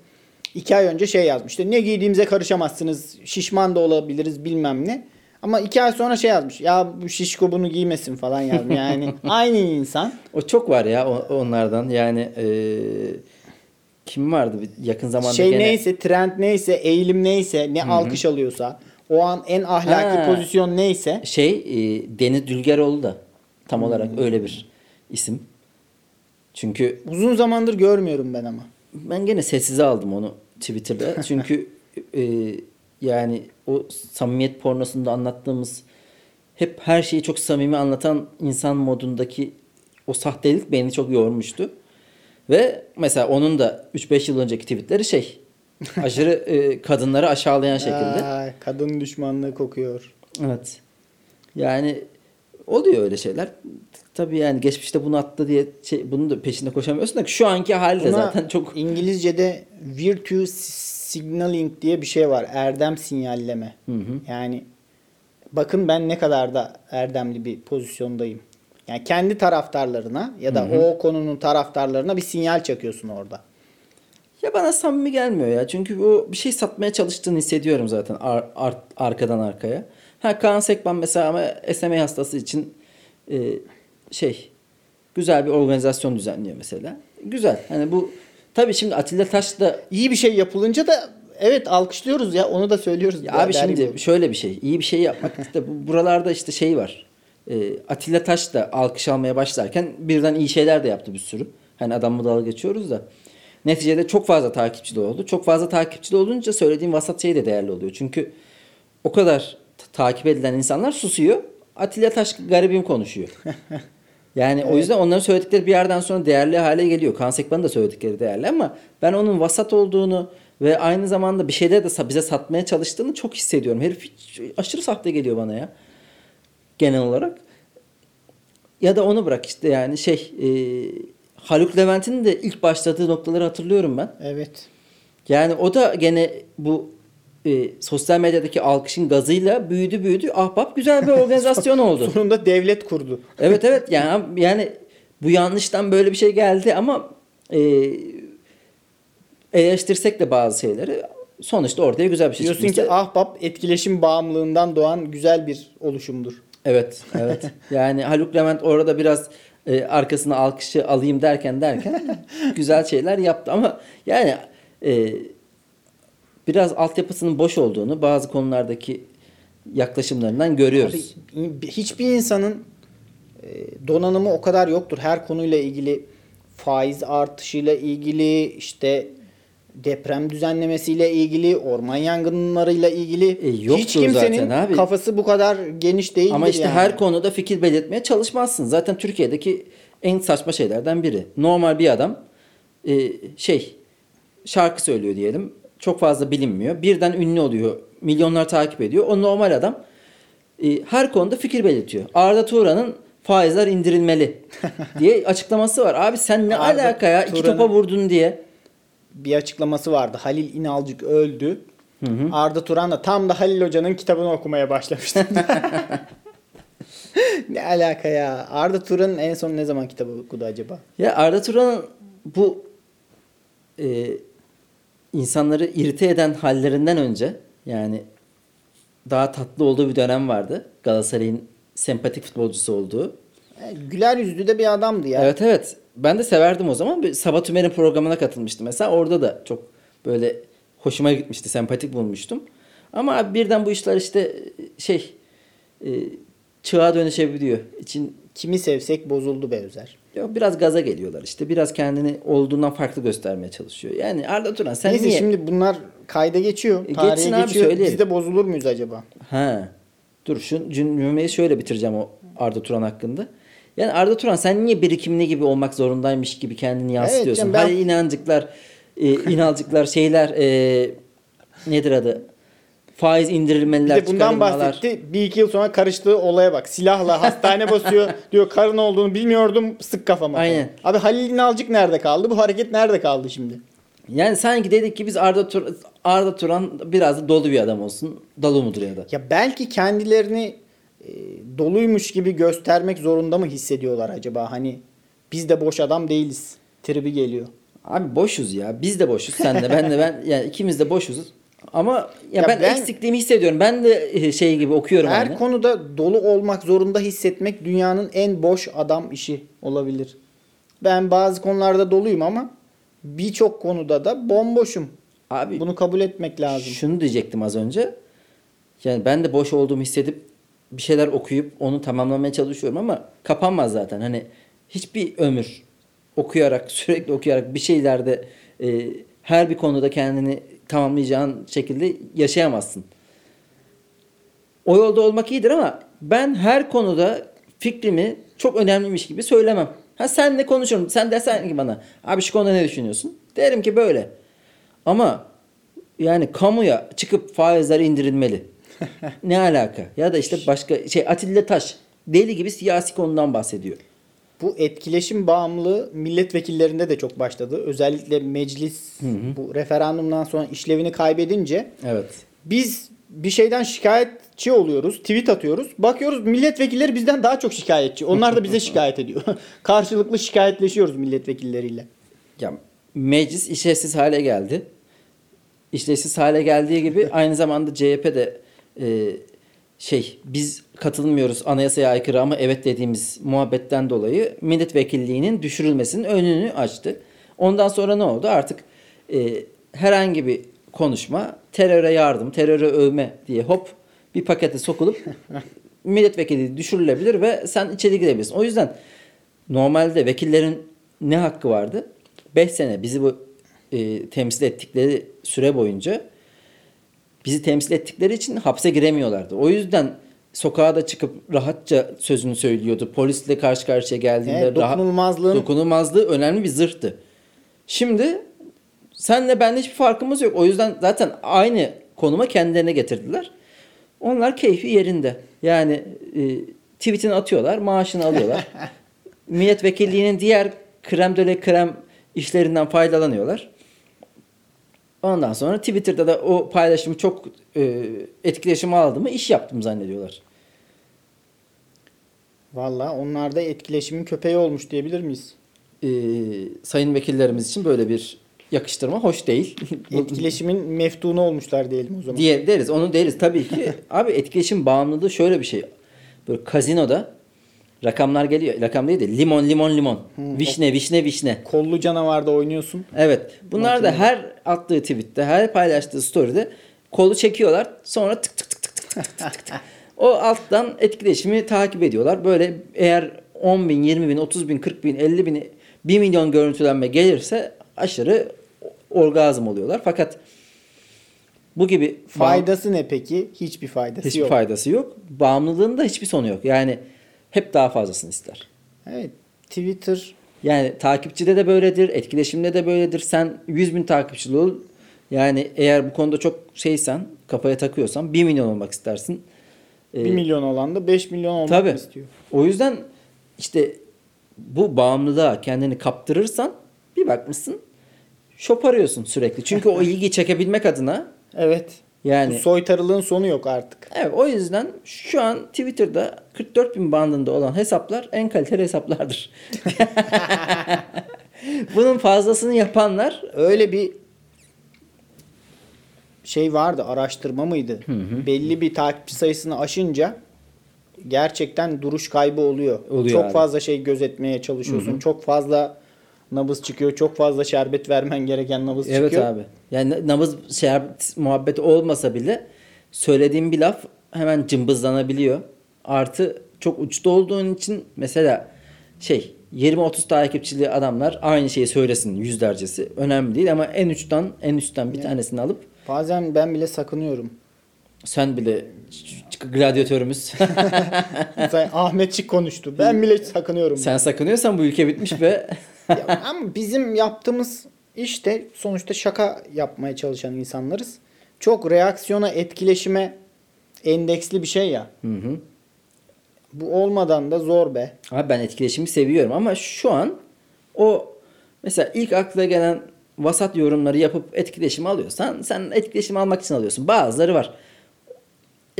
iki ay önce şey yazmıştı. Ne giydiğimize karışamazsınız. Şişman da olabiliriz bilmem ne. Ama iki ay sonra şey yazmış. Ya bu şişko bunu giymesin falan yazmış. Yani aynı insan. O çok var ya onlardan. Yani e, kim vardı bir yakın zamanda Şey gene- neyse trend neyse eğilim neyse ne alkış alıyorsa o an en ahlaki Ha. pozisyon neyse Şey e, Deniz Dülgeroğlu da tam olarak öyle bir isim. Çünkü uzun zamandır görmüyorum ben ama. Ben gene sessize aldım onu Twitter'da. Çünkü e, yani o samimiyet pornosunda anlattığımız hep her şeyi çok samimi anlatan insan modundaki o sahtelik beni çok yormuştu. Ve mesela onun da 3-5 yıl önceki tweetleri şey aşırı e, kadınları aşağılayan şekilde. Aa, kadın düşmanlığı kokuyor. Evet. Yani oluyor öyle şeyler. Tabii yani geçmişte bunu attı diye şey, bunun da peşinde koşamıyorsun da şu anki hali de Buna zaten çok İngilizce'de virtue signaling diye bir şey var. Erdem sinyalleme. Yani bakın ben ne kadar da erdemli bir pozisyondayım. Yani kendi taraftarlarına ya da o konunun taraftarlarına bir sinyal çakıyorsun orada. Ya bana samimi gelmiyor ya. Çünkü o bir şey satmaya çalıştığını hissediyorum zaten ar- ar- arkadan arkaya. Ha Kaan Sekban mesela ama SMA hastası için e, şey güzel bir organizasyon düzenliyor mesela. Güzel. Hani bu tabii şimdi Atilla Taş da İyi bir şey yapılınca da evet alkışlıyoruz ya onu da söylüyoruz. ya abi şimdi gibi. şöyle bir şey. iyi bir şey yapmak bu buralarda işte şey var. E, Atilla Taş da alkış almaya başlarken birden iyi şeyler de yaptı bir sürü. Hani adamla dalga geçiyoruz da. Neticede çok fazla takipçili oldu. Çok fazla takipçili olunca söylediğim vasat şey de değerli oluyor. Çünkü o kadar takip edilen insanlar susuyor. Atilla Taş garibim konuşuyor. Yani o yüzden onların söyledikleri bir yerden sonra değerli hale geliyor. Kaan Sekban'ın da söyledikleri değerli ama ben onun vasat olduğunu ve aynı zamanda bir şeyleri de bize satmaya çalıştığını çok hissediyorum. Herif aşırı sahte geliyor bana ya. Genel olarak. Ya da onu bırak işte yani şey e, Haluk Levent'in de ilk başladığı noktaları hatırlıyorum ben. Evet. Yani o da gene bu e, sosyal medyadaki alkışın gazıyla büyüdü büyüdü. Ahbap güzel bir organizasyon oldu. Sonunda devlet kurdu. Evet evet yani yani bu yanlıştan böyle bir şey geldi ama e, eleştirsek de bazı şeyleri sonuçta ortaya güzel bir şey Diyorsun çıkmıştı. ki ahbap etkileşim bağımlılığından doğan güzel bir oluşumdur. Evet evet yani Haluk Levent orada biraz e, arkasına alkışı alayım derken derken güzel şeyler yaptı ama yani e, biraz altyapısının boş olduğunu bazı konulardaki yaklaşımlarından görüyoruz. Abi, hiçbir insanın e, donanımı o kadar yoktur. Her konuyla ilgili faiz artışıyla ilgili işte deprem düzenlemesiyle ilgili, orman yangınlarıyla ilgili E, hiç kimsenin zaten abi. kafası bu kadar geniş değildir Ama işte yani. her konuda fikir belirtmeye çalışmazsın. Zaten Türkiye'deki en saçma şeylerden biri. Normal bir adam e, şey şarkı söylüyor diyelim. Çok fazla bilinmiyor. Birden ünlü oluyor. Milyonlar takip ediyor. O normal adam e, her konuda fikir belirtiyor. Arda Turan'ın faizler indirilmeli diye açıklaması var. Abi sen ne Arda alaka ya? İki Turan'ın- topa vurdun diye. Bir açıklaması vardı. Halil İnalcık öldü. Arda Turan da tam da Halil Hoca'nın kitabını okumaya başlamıştı. ne alaka ya? Arda Turan'ın en son ne zaman kitabı okudu acaba? Ya Arda Turan'ın bu e, insanları irite eden hallerinden önce yani daha tatlı olduğu bir dönem vardı. Galatasaray'ın sempatik futbolcusu olduğu. E, Güler yüzlü de bir adamdı ya. Evet evet. Ben de severdim o zaman. Sabah Tümer'in programına katılmıştım. Mesela orada da çok böyle hoşuma gitmişti. Sempatik bulmuştum. Ama birden bu işler işte şey e, çığa dönüşebiliyor. İçin Kimi sevsek bozuldu be Özer. Yok biraz gaza geliyorlar işte. Biraz kendini olduğundan farklı göstermeye çalışıyor. Yani Arda Turan sen Neyse niye... şimdi bunlar kayda geçiyor. E, Tarihe geçsin abi, geçiyor. söyleyelim. Biz de bozulur muyuz acaba? Ha. Dur şu cümleyi şöyle bitireceğim o Arda Turan hakkında. Yani Arda Turan sen niye birikimli gibi olmak zorundaymış gibi kendini yansıtıyorsun? canım, ben- Hayır inancıklar, e, inancıklar şeyler e, nedir adı? Faiz Bir indirilmeliler, de bundan bahsetti. Bir iki yıl sonra karıştığı olaya bak. Silahla hastane basıyor. diyor karın olduğunu bilmiyordum. Sık kafama. Aynen. Abi Halil İnalcık nerede kaldı? Bu hareket nerede kaldı şimdi? Yani sanki dedik ki biz Arda, Tur Arda Turan biraz da dolu bir adam olsun. Dolu mudur ya da? Ya belki kendilerini e, doluymuş gibi göstermek zorunda mı hissediyorlar acaba? Hani biz de boş adam değiliz. Tribi geliyor. Abi boşuz ya. Biz de boşuz. Sen de ben de ben yani ikimiz de boşuz. Ama ya, Ya ben, ben- eksikliğimi hissediyorum. Ben de e, şey gibi okuyorum Her aynı. konuda dolu olmak zorunda hissetmek dünyanın en boş adam işi olabilir. Ben bazı konularda doluyum ama birçok konuda da bomboşum. Abi Bunu kabul etmek lazım. şunu diyecektim az önce. Yani ben de boş olduğumu hissedip bir şeyler okuyup onu tamamlamaya çalışıyorum ama kapanmaz zaten. Hani hiçbir ömür okuyarak sürekli okuyarak bir şeylerde e, her bir konuda kendini tamamlayacağın şekilde yaşayamazsın. O yolda olmak iyidir ama ben her konuda fikrimi çok önemliymiş gibi söylemem. Ha senle konuşurum. Sen desen ki bana abi şu konuda ne düşünüyorsun? Derim ki böyle. Ama yani kamuya çıkıp faizler indirilmeli. ne alaka? Ya da işte başka şey Atilla Taş deli gibi siyasi konudan bahsediyor. Bu etkileşim bağımlılığı milletvekillerinde de çok başladı. Özellikle meclis bu referandumdan sonra işlevini kaybedince Evet. biz bir şeyden şikayetçi oluyoruz. Tweet atıyoruz. Bakıyoruz milletvekilleri bizden daha çok şikayetçi. Onlar da bize şikayet ediyor. Karşılıklı şikayetleşiyoruz milletvekilleriyle. Ya meclis işlevsiz hale geldi. İşlevsiz hale geldiği gibi aynı zamanda CHP de e, şey biz katılmıyoruz anayasaya aykırı ama evet dediğimiz muhabbetten dolayı milletvekilliğinin düşürülmesinin önünü açtı. Ondan sonra ne oldu? Artık e, herhangi bir konuşma teröre yardım, teröre övme diye hop bir pakete sokulup milletvekili düşürülebilir ve sen içeri girebilirsin. O yüzden normalde vekillerin ne hakkı vardı? 5 sene bizi bu e, temsil ettikleri süre boyunca bizi temsil ettikleri için hapse giremiyorlardı. O yüzden sokağa da çıkıp rahatça sözünü söylüyordu. Polisle karşı karşıya geldiğinde Evet, rahat- dokunulmazlığın- dokunulmazlığı önemli bir zırhtı. Şimdi senle bende hiçbir farkımız yok. O yüzden zaten aynı konuma kendilerine getirdiler. Onlar keyfi yerinde. Yani e, tweetini atıyorlar, maaşını alıyorlar. Milletvekilliğinin diğer krem döle krem işlerinden faydalanıyorlar. Ondan sonra Twitter'da da o paylaşımı çok e, etkileşim aldı mı iş yaptım zannediyorlar. Valla onlar da etkileşimin köpeği olmuş diyebilir miyiz? E, sayın vekillerimiz için böyle bir yakıştırma hoş değil. Etkileşimin meftunu olmuşlar diyelim o zaman. diye deriz. Onu deriz tabii ki. Abi etkileşim bağımlılığı şöyle bir şey. Böyle kazinoda rakamlar geliyor. Rakam değil de limon limon limon. Vişne vişne vişne. Kollu canavarda oynuyorsun. Evet. Bunlar da her attığı tweette, her paylaştığı story'de kolu çekiyorlar. Sonra tık tık tık tık tık tık tık tık. O alttan etkileşimi takip ediyorlar. Böyle eğer 10 bin, 20 bin, 30 bin, 40 bin, 50 bin, 1 milyon görüntülenme gelirse aşırı orgazm oluyorlar. Fakat bu gibi Faydası ne peki? Hiçbir faydası hiçbir yok. faydası yok. Bağımlılığın da hiçbir sonu yok. Yani hep daha fazlasını ister. Evet. Twitter Yani takipçide de böyledir, etkileşimde de böyledir. Sen 100 bin takipçili ol. Yani eğer bu konuda çok şeysen, kafaya takıyorsan 1 milyon olmak istersin. Ee, 1 milyon olan da 5 milyon olmak tabii. istiyor. O yüzden işte bu bağımlılığa kendini kaptırırsan bir bakmışsın şoparıyorsun sürekli. Çünkü o ilgiyi çekebilmek adına Evet. Yani Bu soytarılığın sonu yok artık. Evet o yüzden şu an Twitter'da 44 bin bandında olan hesaplar en kaliteli hesaplardır. Bunun fazlasını yapanlar Öyle bir şey vardı araştırma mıydı? Belli bir takipçi sayısını aşınca gerçekten duruş kaybı oluyor. Oluyor çok abi. fazla şey gözetmeye çalışıyorsun. Çok fazla nabız çıkıyor. Çok fazla şerbet vermen gereken nabız evet çıkıyor. abi. Yani nabız şerbet muhabbeti olmasa bile söylediğim bir laf hemen cımbızlanabiliyor. Artı çok uçta olduğun için mesela şey 20-30 takipçili adamlar aynı şeyi söylesin yüzlercesi. Önemli değil ama en uçtan en üstten bir tanesini alıp Bazen ben bile sakınıyorum. Sen bile gladyatörümüz Ahmetçik konuştu. Ben bile sakınıyorum. Sen sakınıyorsan bu ülke bitmiş ve Ya ama bizim yaptığımız işte sonuçta şaka yapmaya çalışan insanlarız. Çok reaksiyona, etkileşime endeksli bir şey ya. Bu olmadan da zor be. abi ben etkileşimi seviyorum ama şu an o mesela ilk akla gelen vasat yorumları yapıp etkileşim alıyorsan sen etkileşim almak için alıyorsun. Bazıları var.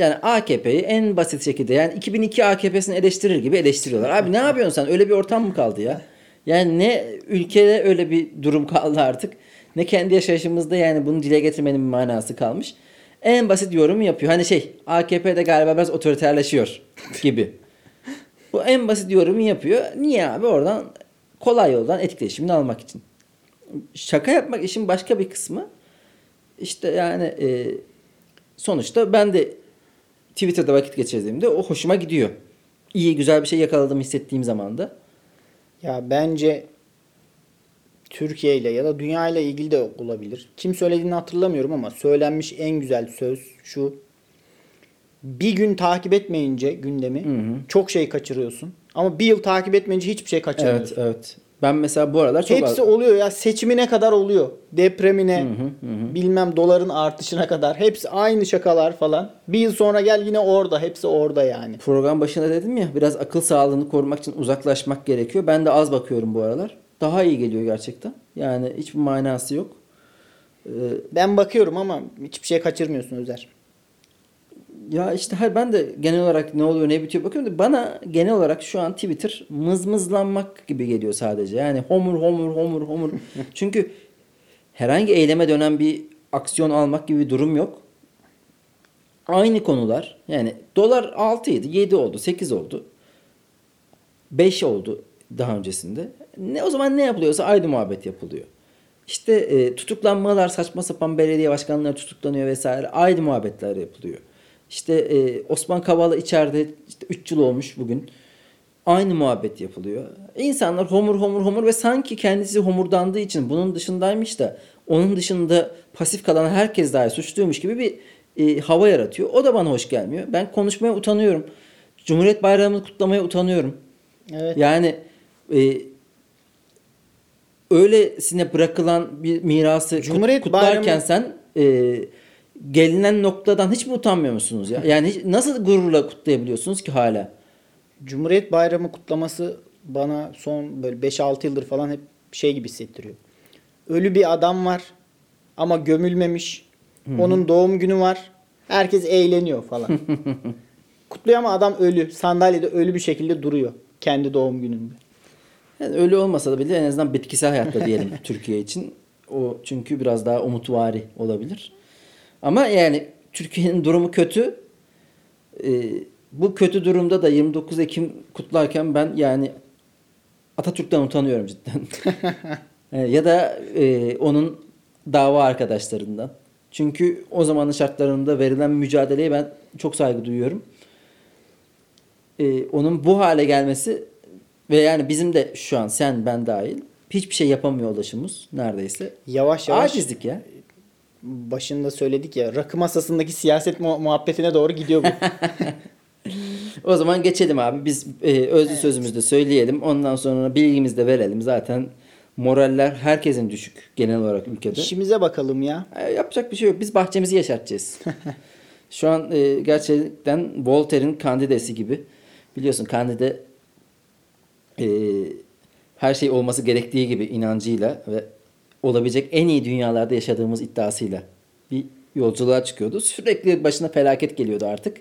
Yani AKP'yi en basit şekilde yani 2002 AKP'sini eleştirir gibi eleştiriyorlar. Abi ne yapıyorsun sen? Öyle bir ortam mı kaldı ya? Yani ne ülkede öyle bir durum kaldı artık. Ne kendi yaşayışımızda yani bunu dile getirmenin bir manası kalmış. En basit yorumu yapıyor. Hani şey AKP'de galiba biraz otoriterleşiyor gibi. Bu en basit yorumu yapıyor. Niye abi? Oradan kolay yoldan etkileşimini almak için. Şaka yapmak işin başka bir kısmı. İşte yani e, sonuçta ben de Twitter'da vakit geçirdiğimde o hoşuma gidiyor. İyi güzel bir şey yakaladım hissettiğim zaman da. Ya bence Türkiye ile ya da dünya ile ilgili de olabilir. Kim söylediğini hatırlamıyorum ama söylenmiş en güzel söz şu. Bir gün takip etmeyince gündemi çok şey kaçırıyorsun. Ama bir yıl takip etmeyince hiçbir şey Evet kaçırmıyorsun. evet. Ben mesela bu aralar çok Hepsi oluyor ya seçimine kadar oluyor. Depremine, bilmem doların artışına kadar hepsi aynı şakalar falan. Bir yıl sonra gel yine orada, hepsi orada yani. program başında dedim ya biraz akıl sağlığını korumak için uzaklaşmak gerekiyor. Ben de az bakıyorum bu aralar. Daha iyi geliyor gerçekten. Yani hiçbir manası yok. Ee, Ben bakıyorum ama hiçbir şey kaçırmıyorsun Özer. Ya işte hayır ben de genel olarak ne oluyor ne bitiyor bakıyorum da bana genel olarak şu an Twitter mızmızlanmak gibi geliyor sadece. Yani homur homur homur homur. Çünkü herhangi eyleme dönen bir aksiyon almak gibi bir durum yok. Aynı konular yani dolar 6 idi 7 oldu 8 oldu 5 oldu daha öncesinde. Ne o zaman ne yapılıyorsa aynı muhabbet yapılıyor. İşte e, tutuklanmalar saçma sapan belediye başkanları tutuklanıyor vesaire aynı muhabbetler yapılıyor. İşte e, Osman Kavala içeride işte 3 yıl olmuş bugün. Aynı muhabbet yapılıyor. İnsanlar homur homur homur ve sanki kendisi homurdandığı için bunun dışındaymış da onun dışında pasif kalan herkes dahi suçluymuş gibi bir e, hava yaratıyor. O da bana hoş gelmiyor. Ben konuşmaya utanıyorum. Cumhuriyet Bayramı'nı kutlamaya utanıyorum. Evet. Yani e, öylesine bırakılan bir mirası kut- Cumhuriyet kutlarken Bayramı- sen e, gelinen noktadan hiç mi utanmıyor musunuz ya? Yani hiç- nasıl gururla kutlayabiliyorsunuz ki hala? Cumhuriyet Bayramı kutlaması bana son böyle 5-6 yıldır falan hep şey gibi hissettiriyor. Ölü bir adam var ama gömülmemiş. Onun doğum günü var. Herkes eğleniyor falan. Kutluyor ama adam ölü. Sandalyede ölü bir şekilde duruyor. Kendi doğum gününde. Yani öyle olmasa da bile en azından bitkisel hayatta diyelim Türkiye için. O çünkü biraz daha umutvari olabilir. Ama yani Türkiye'nin durumu kötü. Ee, bu kötü durumda da 29 Ekim kutlarken ben yani Atatürk'ten utanıyorum cidden. Ee, ya da e, onun dava arkadaşlarından. Çünkü o zamanın şartlarında verilen mücadeleye ben çok saygı duyuyorum. Ee, onun bu hale gelmesi ve yani bizim de şu an sen ben dahil hiçbir şey yapamıyor ulaşımız neredeyse. Yavaş yavaş Acizlik ya. Başında söyledik ya rakı masasındaki siyaset mu- muhabbetine doğru gidiyor bu. O zaman geçelim abi. Biz e, özlü sözümüzde söyleyelim. Ondan sonra bilgimizi de verelim. Zaten moraller herkesin düşük genel olarak ülkede. İşimize bakalım ya. E, yapacak bir şey yok. Biz bahçemizi yaşatacağız. Şu an e, gerçekten Voltaire'in Candide'si gibi. Biliyorsun Candide e, her şey olması gerektiği gibi inancıyla ve olabilecek en iyi dünyalarda yaşadığımız iddiasıyla bir yolculuğa çıkıyordu. Sürekli başına felaket geliyordu artık.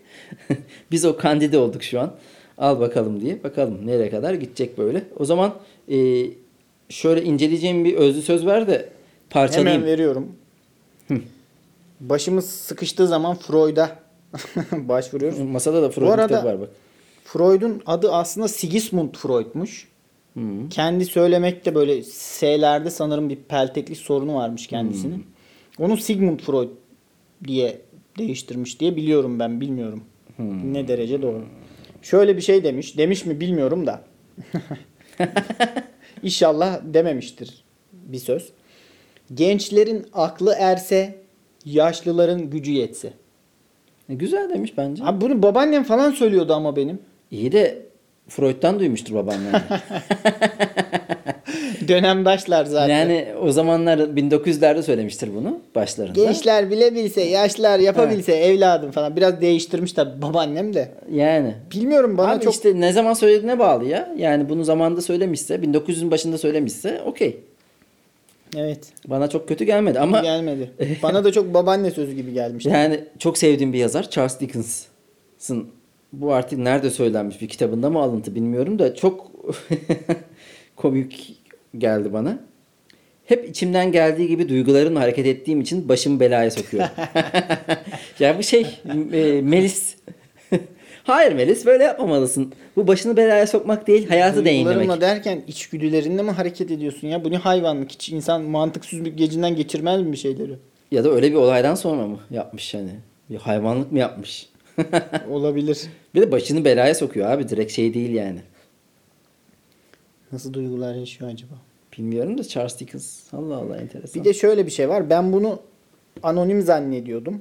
Biz o Candide olduk şu an. Al bakalım diye. Bakalım nereye kadar gidecek böyle. O zaman e, şöyle inceleyeceğim bir özlü söz ver de parçalayayım. Hemen veriyorum. Başımız sıkıştığı zaman Freud'a başvuruyoruz. Masada da Freud'un arada- var bak. Freud'un adı aslında Sigmund Freud'muş. Hı. Kendi söylemekte böyle S'lerde sanırım bir pelteklik sorunu varmış kendisinin. Onu Sigmund Freud diye değiştirmiş diye biliyorum ben bilmiyorum. Ne derece doğru. Şöyle bir şey demiş. Demiş mi bilmiyorum da. İnşallah dememiştir bir söz. Gençlerin aklı erse, yaşlıların gücü yetse. E, güzel demiş bence. Abi bunu babaannem falan söylüyordu ama benim. İyi de Freud'dan duymuştur babaannen. Dönemdaşlar zaten. yani o zamanlar 1900'lerde söylemiştir bunu başlarında. Gençler bile bilse, yaşlılar yapabilse evladım falan. Biraz değiştirmiş tabii babaannem de. Yani. Bilmiyorum bana Abi çok işte ne zaman söylediğine bağlı ya. Yani bunu zamanında söylemişse, 1900'ün başında söylemişse okey. evet Bana çok kötü gelmedi ama gelmedi. Bana da çok babaanne sözü gibi gelmişti. yani çok sevdiğim bir yazar Charles Dickens'ın bu artık nerede söylenmiş bir kitabında mı alıntı bilmiyorum da çok komik geldi bana. Hep içimden geldiği gibi duygularımla hareket ettiğim için başımı belaya sokuyor. ya bu şey e, Melis. Hayır Melis böyle yapmamalısın. Bu başını belaya sokmak değil hayatı değinlemek. derken içgüdülerinle mi hareket ediyorsun ya? Bu ne hayvanlık? Hiç insan mantık süzmek gecinden geçirmez mi bir şeyleri? Ya da öyle bir olaydan sonra mı yapmış hani? Bir hayvanlık mı yapmış? Olabilir. Bir de başını belaya sokuyor abi direkt şey değil yani. Nasıl duygular yaşıyor acaba? Bilmiyorum da Charles Dickens. Allah Allah enteresan. Bir de şöyle bir şey var. Ben bunu anonim zannediyordum.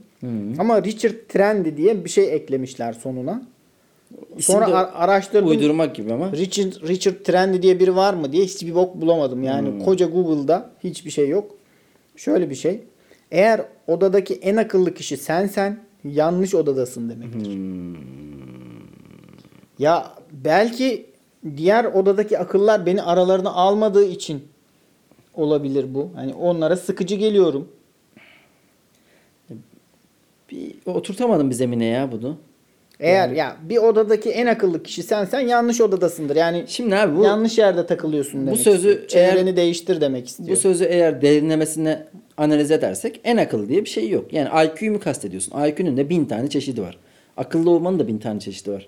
Ama Richard Trendy diye bir şey eklemişler sonuna. İsim Sonra ar- araştırdım. uydurmak gibi ama. Richard, Richard Trendy diye biri var mı diye hiçbir bok bulamadım. Yani Hmm. koca Google'da hiçbir şey yok. Şöyle bir şey. Eğer odadaki en akıllı kişi sensen yanlış odadasın demektir. Hmm. Ya belki diğer odadaki akıllar beni aralarına almadığı için olabilir bu. Hani onlara sıkıcı geliyorum. Bir oturtamadım bir zemine ya bunu. Eğer ya bir odadaki en akıllı kişi sensen yanlış odadasındır. Yani Şimdi abi bu yanlış yerde takılıyorsun demek. bu sözü istiyor. çevreni eğer- değiştir demek istiyor. bu sözü eğer derinlemesine analiz edersek en akıllı diye bir şey yok. Yani IQ'yu mu kastediyorsun? IQ'nun da bin tane çeşidi var. Akıllı olmanın da bin tane çeşidi var.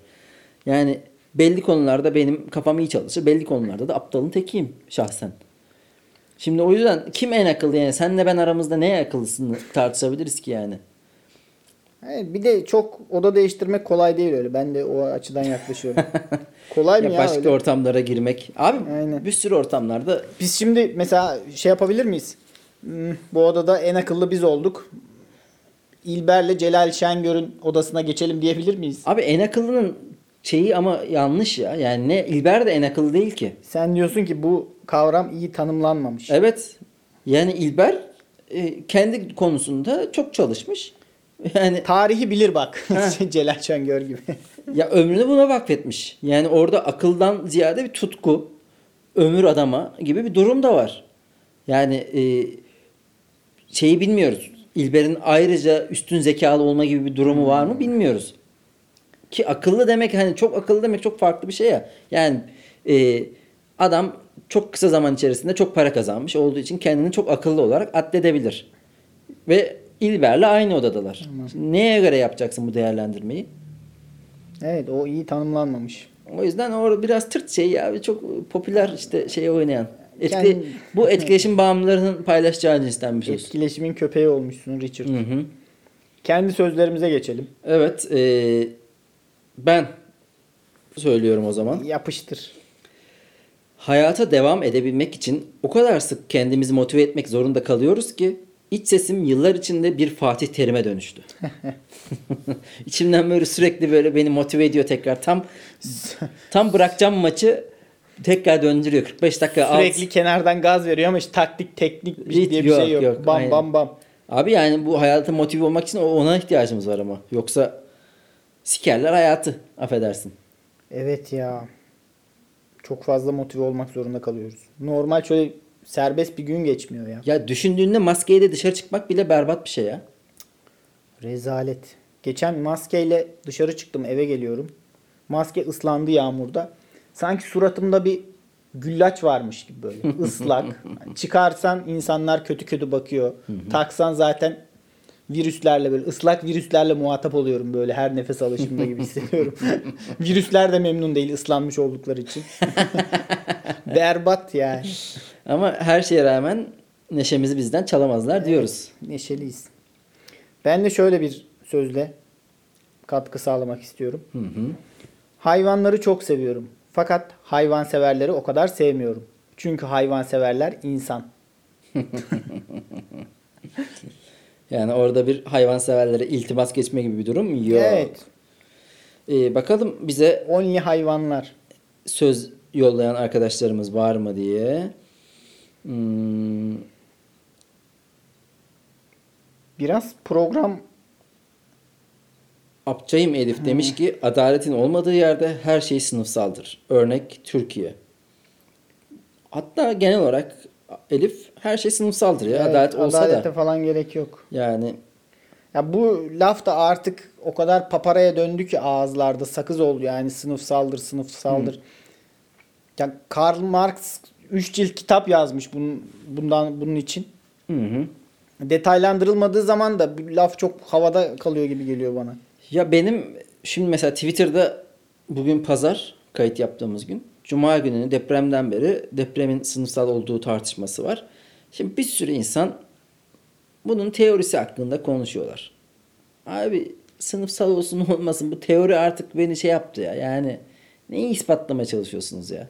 Yani belli konularda benim kafam iyi çalışır. Belli konularda da aptalın tekiyim şahsen. Şimdi o yüzden kim en akıllı yani senle ben aramızda ne akıllısını tartışabiliriz ki yani. Evet, bir de çok oda değiştirmek kolay değil öyle. Ben de o açıdan yaklaşıyorum. kolay mı Ya ya? başka öyle? ortamlara girmek. Abi Aynen. bir sürü ortamlarda Biz şimdi mesela şey yapabilir miyiz? Hmm, Bu odada en akıllı biz olduk. İlber'le Celal Şengör'ün odasına geçelim diyebilir miyiz? Abi en akıllının şeyi ama yanlış ya. Yani ne İlber de en akıllı değil ki. Sen diyorsun ki bu kavram iyi tanımlanmamış. Evet. Yani İlber e, kendi konusunda çok çalışmış. Yani Tarihi bilir bak. Heh. Celal Şengör gibi. ya ömrünü buna vakfetmiş. Yani orada akıldan ziyade bir tutku, ömür adama gibi bir durum da var. Yani e, şeyi bilmiyoruz. İlber'in ayrıca üstün zekalı olma gibi bir durumu var mı bilmiyoruz. Ki akıllı demek hani çok akıllı demek çok farklı bir şey ya. Yani e, adam çok kısa zaman içerisinde çok para kazanmış olduğu için kendini çok akıllı olarak addedebilir. Ve İlber'le aynı odadalar. Şimdi neye göre yapacaksın bu değerlendirmeyi? Evet o iyi tanımlanmamış. O yüzden o biraz tırt şey ya. Çok popüler işte şeye oynayan. Etki, Kendi- bu etkileşim bağımlılarının paylaşacağı cinsten bir söz. Etkileşimin köpeği olmuşsun Richard. Hı hı. Kendi sözlerimize geçelim. Evet. e, ben söylüyorum o zaman. Yapıştır. Hayata devam edebilmek için o kadar sık kendimizi motive etmek zorunda kalıyoruz ki iç sesim yıllar içinde bir Fatih Terim'e dönüştü. İçimden böyle sürekli böyle beni motive ediyor tekrar. Tam tam bırakacağım maçı tekrar döndürüyor. 45 dakika alt. Sürekli kenardan gaz veriyor ama işte taktik teknik bir diye bir yok, şey yok. yok, bam aynen. bam bam. Abi yani bu hayata motive olmak için ona ihtiyacımız var ama. Yoksa sikerler hayatı. Affedersin. Evet ya. Çok fazla motive olmak zorunda kalıyoruz. Normal şöyle serbest bir gün geçmiyor ya. Ya düşündüğünde maskeyle dışarı çıkmak bile berbat bir şey ya. Rezalet. Geçen maskeyle dışarı çıktım eve geliyorum. Maske ıslandı yağmurda. Sanki suratımda bir güllaç varmış gibi böyle ıslak. Yani çıkarsan insanlar kötü kötü bakıyor. Taksan zaten virüslerle böyle ıslak virüslerle muhatap oluyorum böyle her nefes alışımda gibi hissediyorum. Virüsler de memnun değil ıslanmış oldukları için. Berbat yani. Ama her şeye rağmen neşemizi bizden çalamazlar diyoruz. Neşeliyiz. Ben de şöyle bir sözle katkı sağlamak istiyorum. Hı hı. Hayvanları çok seviyorum. Fakat hayvanseverleri o kadar sevmiyorum. Çünkü hayvanseverler insan. Yani orada bir hayvanseverlere iltimas geçme gibi bir durum yok. Evet. Ee, bakalım bize Only hayvanlar. söz yollayan arkadaşlarımız var mı diye. Hmm, Biraz program Apçayım Elif demiş ki adaletin olmadığı yerde her şey sınıfsaldır. Örnek Türkiye. Hatta genel olarak Elif her şey sınıfsaldır ya. Evet, Adalet olsa adalete da. falan gerek yok. Yani Ya bu laf da artık o kadar paparaya döndü ki ağızlarda sakız oldu yani sınıfsaldır sınıfsaldır. Ya Karl Marx 3 cilt kitap yazmış bunun, bundan bunun için. hı hı. Detaylandırılmadığı zaman da bir laf çok havada kalıyor gibi geliyor bana. Ya benim şimdi mesela Twitter'da bugün pazar kayıt yaptığımız gün. Cuma gününü depremden beri depremin sınıfsal olduğu tartışması var. Şimdi bir sürü insan bunun teorisi hakkında konuşuyorlar. Abi sınıfsal olsun olmasın bu teori artık beni şey yaptı ya. Yani neyi ispatlamaya çalışıyorsunuz ya?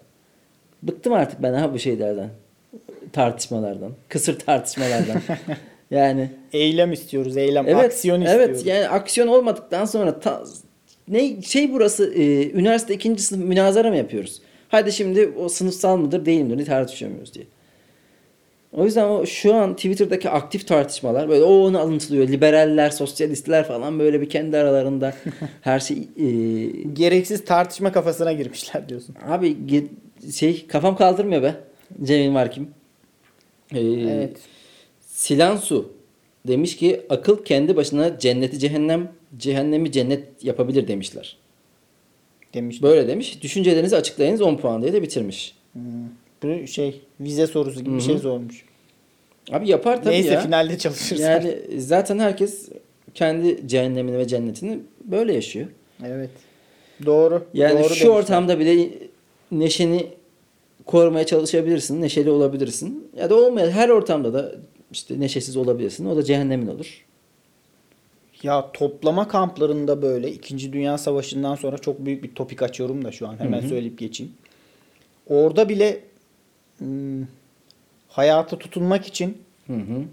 Bıktım artık ben ha bu şeylerden. Tartışmalardan. Kısır tartışmalardan. yani Eylem istiyoruz, eylem, Evet, aksiyon evet istiyoruz. yani aksiyon olmadıktan sonra ta- ne şey burası e, üniversite ikinci sınıf münazara mı yapıyoruz? Hadi şimdi o sınıfsal mıdır değil midir tartışamıyoruz diye. O yüzden o şu an Twitter'daki aktif tartışmalar böyle o onu alıntılıyor. Liberaller, sosyalistler falan böyle bir kendi aralarında her şey e, Gereksiz tartışma kafasına girmişler diyorsun. abi şey kafam kaldırmıyor be. Cemil Markim. E, Evet. Silansu demiş ki akıl kendi başına cenneti cehennem, cehennemi cennet yapabilir demişler. Demiş. Böyle demiş. Düşüncelerinizi açıklayınız 10 puan diye de bitirmiş. Bu şey vize sorusu gibi bir şey sormuş. Abi yapar tabii Neyse ya. finalde çalışırsak. Yani zaten herkes kendi cehennemini ve cennetini böyle yaşıyor. Evet. Doğru. Yani Doğru şu demişler. ortamda bile neşeni korumaya çalışabilirsin, neşeli olabilirsin. Ya da olmayan her ortamda da işte neşesiz olabilirsin. O da cehennemin olur. Ya toplama kamplarında böyle 2. Dünya Savaşı'ndan sonra çok büyük bir topik açıyorum da şu an hemen söyleyip geçeyim. Orada bile hayata tutunmak için Hı hı.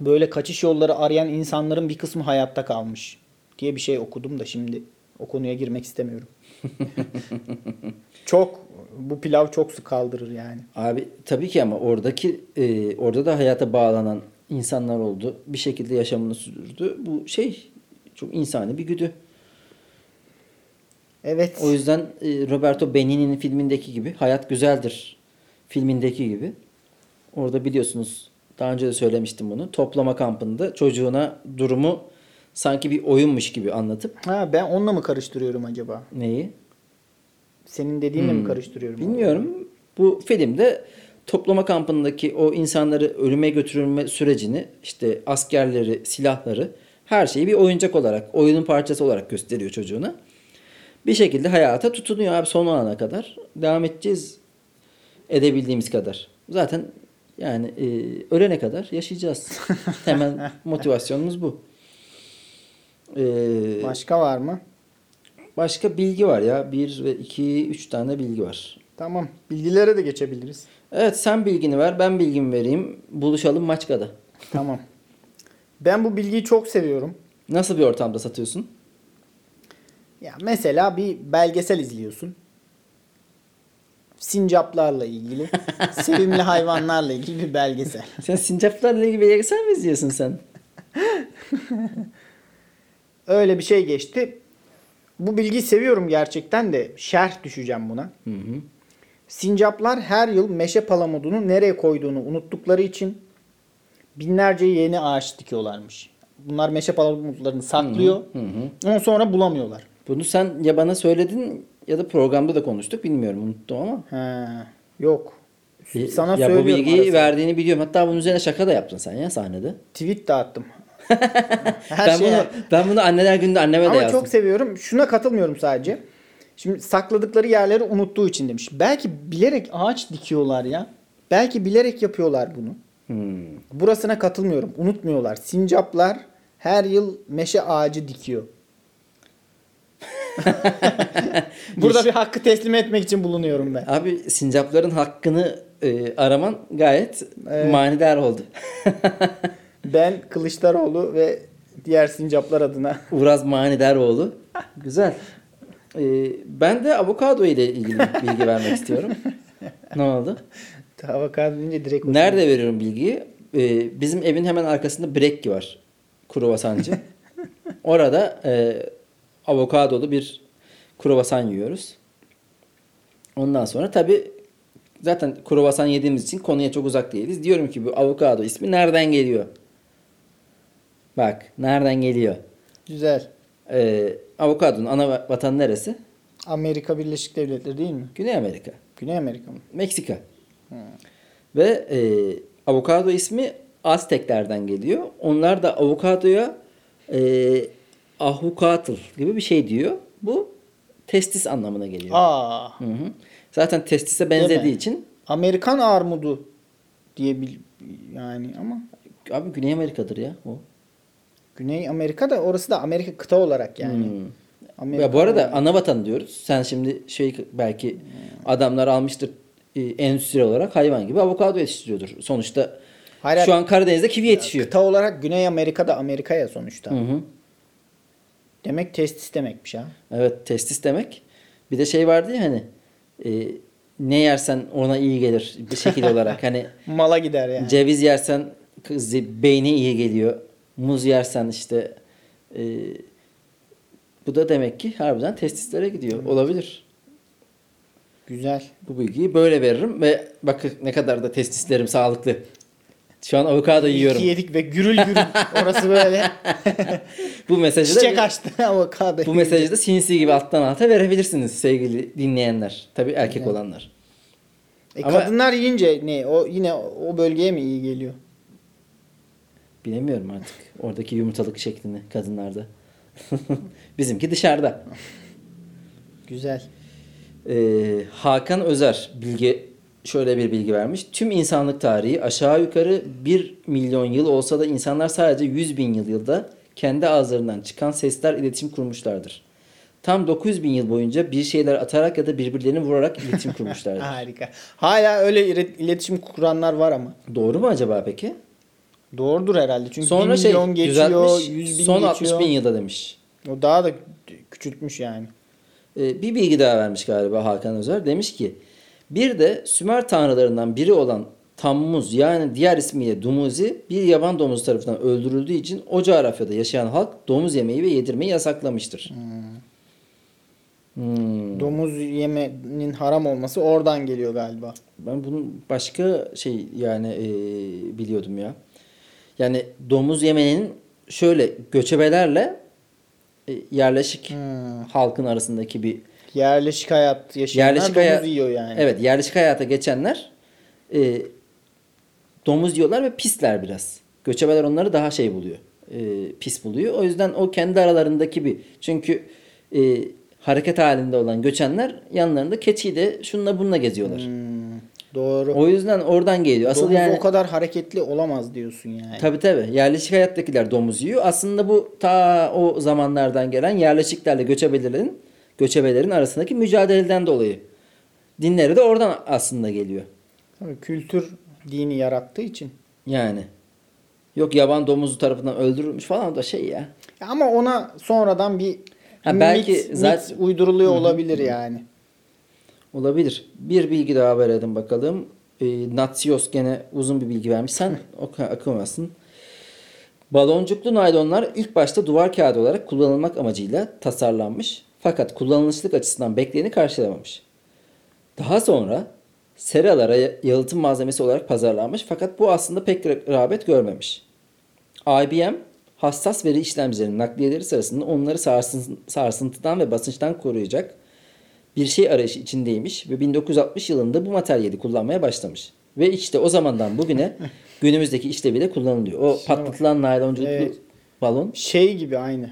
böyle kaçış yolları arayan insanların bir kısmı hayatta kalmış diye bir şey okudum da şimdi o konuya girmek istemiyorum. çok bu pilav çok su kaldırır yani. Abi tabii ki ama oradaki e, orada da hayata bağlanan insanlar oldu. Bir şekilde yaşamını sürdürdü. Bu şey çok insani bir güdü. Evet. O yüzden e, Roberto Benigni'nin filmindeki gibi Hayat Güzeldir filmindeki gibi orada biliyorsunuz daha önce de söylemiştim bunu. Toplama kampında çocuğuna durumu sanki bir oyunmuş gibi anlatıp Ha ben onunla mı karıştırıyorum acaba? neyi? Senin dediğinle mi Hmm. karıştırıyorum? Bilmiyorum. Bu filmde toplama kampındaki o insanları ölüme götürülme sürecini işte askerleri, silahları her şeyi bir oyuncak olarak, oyunun parçası olarak gösteriyor çocuğuna. Bir şekilde hayata tutunuyor abi son ana kadar. Devam edeceğiz edebildiğimiz kadar. Zaten yani e, ölene kadar yaşayacağız. Temel motivasyonumuz bu. E, Başka var mı? başka bilgi var ya. Bir ve iki, üç tane bilgi var. Tamam. Bilgilere de geçebiliriz. Evet sen bilgini ver ben bilgimi vereyim. Buluşalım Maçka'da. Tamam. Ben bu bilgiyi çok seviyorum. Nasıl bir ortamda satıyorsun? Ya mesela bir belgesel izliyorsun. Sincaplarla ilgili, sevimli hayvanlarla ilgili bir belgesel. Sen sincaplarla ilgili belgesel mi izliyorsun sen? Öyle bir şey geçti. Bu bilgiyi seviyorum gerçekten de şerh düşeceğim buna. Hı hı. Sincaplar her yıl meşe palamudunu nereye koyduğunu unuttukları için binlerce yeni ağaç dikiyorlarmış. Bunlar meşe palamutlarını saklıyor. Hı hı. Ondan sonra bulamıyorlar. Bunu sen ya bana söyledin ya da programda da konuştuk bilmiyorum unuttum ama. He, yok. E, Sana ya bu bilgiyi arası. verdiğini biliyorum. Hatta bunun üzerine şaka da yaptın sen ya sahnede. Tweet de attım. Her ben şeye- bunu ben bunu anneler gününde anneme de Ama yazdım. çok seviyorum. Şuna katılmıyorum sadece. Şimdi sakladıkları yerleri unuttuğu için demiş. Belki bilerek ağaç dikiyorlar ya. Belki bilerek yapıyorlar bunu. Hmm. Burasına katılmıyorum. Unutmuyorlar. Sincaplar her yıl meşe ağacı dikiyor. Burada bir hakkı teslim etmek için bulunuyorum ben. Abi sincapların hakkını e, araman gayet Evet. manidar oldu. Ben Kılıçdaroğlu ve diğer sincaplar adına Uraz Manidaroğlu. Güzel. Ee, ben de avokado ile ilgili bilgi vermek istiyorum. Ne oldu? avokado deyince direkt hoşuma Nerede veriyorum bilgiyi? Ee, bizim evin hemen arkasında Brekki var. Kruvasancı. Orada e, avokadolu bir kruvasan yiyoruz. Ondan sonra tabi zaten kruvasan yediğimiz için konuya çok uzak değiliz. Diyorum ki bu avokado ismi nereden geliyor? Bak nereden geliyor? Güzel. Ee, avokadonun ana va- vatanı neresi? Amerika Birleşik Devletleri değil mi? Güney Amerika. Güney Amerika mı? Meksika. Ve e, avokado ismi Azteklerden geliyor. Onlar da avokadoya e, ahucatl gibi bir şey diyor. Bu testis anlamına geliyor. Aa, Hı hı. Zaten testise benzediği için Amerikan armudu diye bil yani ama abi Güney Amerika'dır ya o. Güney Amerika da orası da Amerika kıta olarak yani. Hmm. Amerika Ya bu arada ana vatan diyoruz. Sen şimdi şey belki adamlar almıştır e, endüstri olarak hayvan gibi avokado yetiştiriyordur. Sonuçta Hayır, şu an Karadeniz'de kivi yetişiyor. Kıta olarak Güney Amerika'da Amerika'ya sonuçta. Hı hı. Demek testis demekmiş ha. Evet testis demek. Bir de şey vardı ya hani e, ne yersen ona iyi gelir bir şekil olarak. Hani Mala gider yani. ceviz yersen kız- beyne iyi geliyor. Muz yersen işte e, bu da demek ki harbiden testislere gidiyor. Olabilir. Güzel. Bu bilgiyi böyle veririm ve bakın ne kadar da testislerim sağlıklı. Şu an avokado yiyorum. İki yedik ve gürül gürül. Orası böyle Bu mesajı da çiçek açtı avokado. bu mesajı da sinsi gibi alttan alta verebilirsiniz sevgili dinleyenler. Tabii erkek olanlar. E, Ama- kadınlar yiyince ne? O yine o bölgeye mi iyi geliyor? Bilemiyorum artık oradaki yumurtalık şeklini kadınlarda. Bizimki dışarıda. Güzel. Ee, Hakan Özer bilgi şöyle bir bilgi vermiş. Tüm insanlık tarihi aşağı yukarı 1 milyon yıl olsa da insanlar sadece 100 bin yıl yılda kendi ağızlarından çıkan sesler iletişim kurmuşlardır. Tam 900 bin yıl boyunca bir şeyler atarak ya da birbirlerini vurarak iletişim kurmuşlardır. Harika. Hala öyle ilet- iletişim kuranlar var ama. Doğru mu acaba peki? Doğrudur herhalde. Çünkü Sonra 1 şey milyon geçiyor, düzeltmiş. 100 bin son geçiyor. 60 bin yılda demiş. O daha da küçültmüş yani. Ee, bir bilgi daha vermiş galiba Hakan Özer. Demiş ki bir de Sümer tanrılarından biri olan Tammuz yani diğer ismiyle Dumuzi bir yaban domuzu tarafından öldürüldüğü için o coğrafyada yaşayan halk domuz yemeği ve yedirmeyi yasaklamıştır. Hmm. Domuz yemenin haram olması oradan geliyor galiba. Ben bunun başka şey yani e, biliyordum ya. Yani domuz yemeğinin şöyle göçebelerle e, yerleşik Hmm. halkın arasındaki bir Yerleşik hayat yaşayanlar yerleşik domuz hayat yiyor yani. Evet, yerleşik hayata geçenler e, domuz yiyorlar ve pisler biraz. Göçebeler onları daha şey buluyor. e, pis buluyor. O yüzden o kendi aralarındaki bir çünkü e, hareket halinde olan göçenler yanlarında keçiyle şununla bununla geziyorlar. Hmm, doğru. O yüzden oradan geliyor. Asıl Domuz yani o kadar hareketli olamaz diyorsun yani. Tabii tabii. Yerleşik hayattakiler domuz yiyor. Aslında bu ta o zamanlardan gelen yerleşiklerle göçebelerin göçebelerin arasındaki mücadeleden dolayı. Dinleri de oradan aslında geliyor. Tabii kültür dini yarattığı için. Yani. Yok yaban domuzu tarafından öldürülmüş falan da şey ya. Ya Ama ona sonradan bir Ha, belki mit, mit zaten- uyduruluyor olabilir yani. Olabilir. Bir bilgi daha verelim bakalım. E, Natsios gene uzun bir bilgi vermiş. Sen oku- okumazsın. Baloncuklu naylonlar ilk başta duvar kağıdı olarak kullanılmak amacıyla tasarlanmış. Fakat kullanılışlık açısından bekleyeni karşılamamış. Daha sonra seralara yalıtım malzemesi olarak pazarlanmış fakat bu aslında pek rağbet görmemiş. IBM hassas veri işlemcilerinin nakliyeleri sırasında onları sarsın- sarsıntıdan ve basınçtan koruyacak bir şey arayışı içindeymiş ve 1960 yılında bu materyali kullanmaya başlamış. Ve işte o zamandan bugüne günümüzdeki işleviyle kullanılıyor. O patlatılan naylonculuklu Evet. balon. Şey gibi aynı.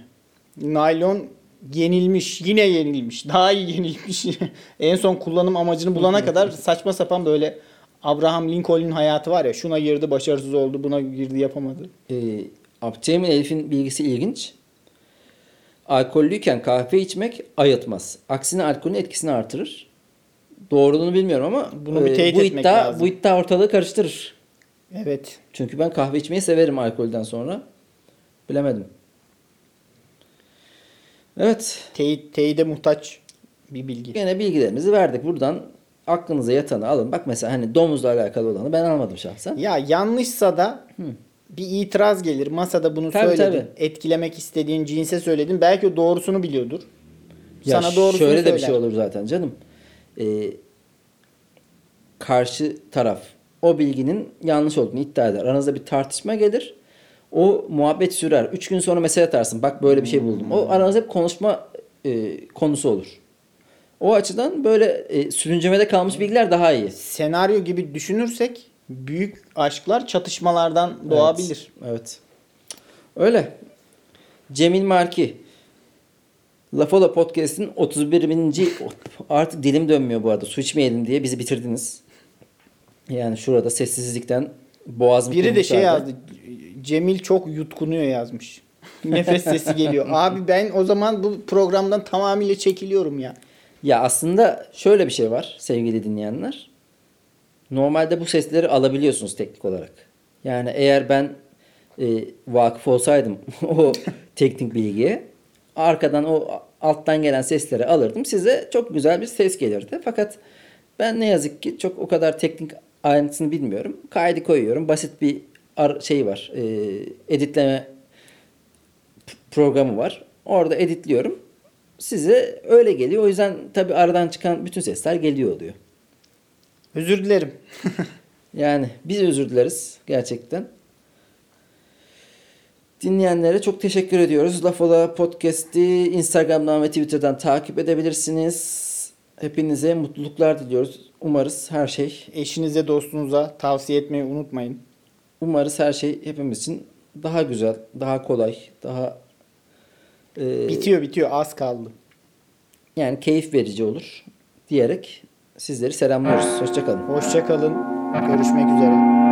Naylon yenilmiş. Yine yenilmiş. Daha iyi yenilmiş. en son kullanım amacını bulana kadar saçma sapan böyle Abraham Lincoln'un hayatı var ya. Şuna girdi başarısız oldu. Buna girdi yapamadı. Ee, Abdülhamid Elif'in bilgisi ilginç. Alkollüyken kahve içmek ayıltmaz. Aksine alkolün etkisini artırır. Doğruluğunu bilmiyorum ama Bunu bir e, teyit bu etmek iddia, lazım. Bu iddia ortalığı karıştırır. Evet. Çünkü ben kahve içmeyi severim alkolden sonra. Bilemedim. Evet. Teyit, teyide muhtaç bir bilgi. Gene bilgilerimizi verdik. Buradan aklınıza yatanı alın. Bak mesela hani domuzla alakalı olanı ben almadım şahsen. Ya yanlışsa da bir itiraz gelir. Masada bunu Tabii, söyledin. tabii. Etkilemek istediğin cinse söyledin. Belki o doğrusunu biliyordur. Ya Sana doğrusunu şöyle de söyler. bir şey olur zaten canım. Ee, karşı taraf o bilginin yanlış olduğunu iddia eder. Aranızda bir tartışma gelir. O muhabbet sürer. Üç gün sonra mesaj atarsın. Bak böyle bir şey buldum. O aranızda hep konuşma e, konusu olur. O açıdan böyle e, sürüncemede kalmış bilgiler daha iyi. Senaryo gibi düşünürsek büyük aşklar çatışmalardan doğabilir. Evet. evet. Öyle. Cemil Marki. Lafola Podcast'in 31 bininci artık dilim dönmüyor bu arada. Su içmeyelim diye bizi bitirdiniz. Yani şurada sessizlikten boğazım Biri de şey yazdı. Cemil çok yutkunuyor yazmış. Nefes sesi geliyor. Abi ben o zaman bu programdan tamamıyla çekiliyorum ya. Ya aslında şöyle bir şey var sevgili dinleyenler. Normalde bu sesleri alabiliyorsunuz teknik olarak. Yani eğer ben e, vakıf olsaydım o teknik bilgiye arkadan o alttan gelen sesleri alırdım. Size çok güzel bir ses gelirdi. Fakat ben ne yazık ki çok o kadar teknik ayrıntısını bilmiyorum. Kaydı koyuyorum. Basit bir şey var. E, editleme programı var. Orada editliyorum. Size öyle geliyor. O yüzden tabi aradan çıkan bütün sesler geliyor oluyor. Özür dilerim. Yani biz özür dileriz gerçekten. Dinleyenlere çok teşekkür ediyoruz. Lafola Podcast'i Instagram'dan ve Twitter'dan takip edebilirsiniz. Hepinize mutluluklar diliyoruz. Umarız her şey, Eşinize dostunuza tavsiye etmeyi unutmayın. Umarız her şey hepimiz için daha güzel, daha kolay, daha e, Bitiyor bitiyor az kaldı. yani keyif verici olur diyerek sizleri selamlıyoruz. Hoşçakalın. Hoşçakalın. Görüşmek üzere.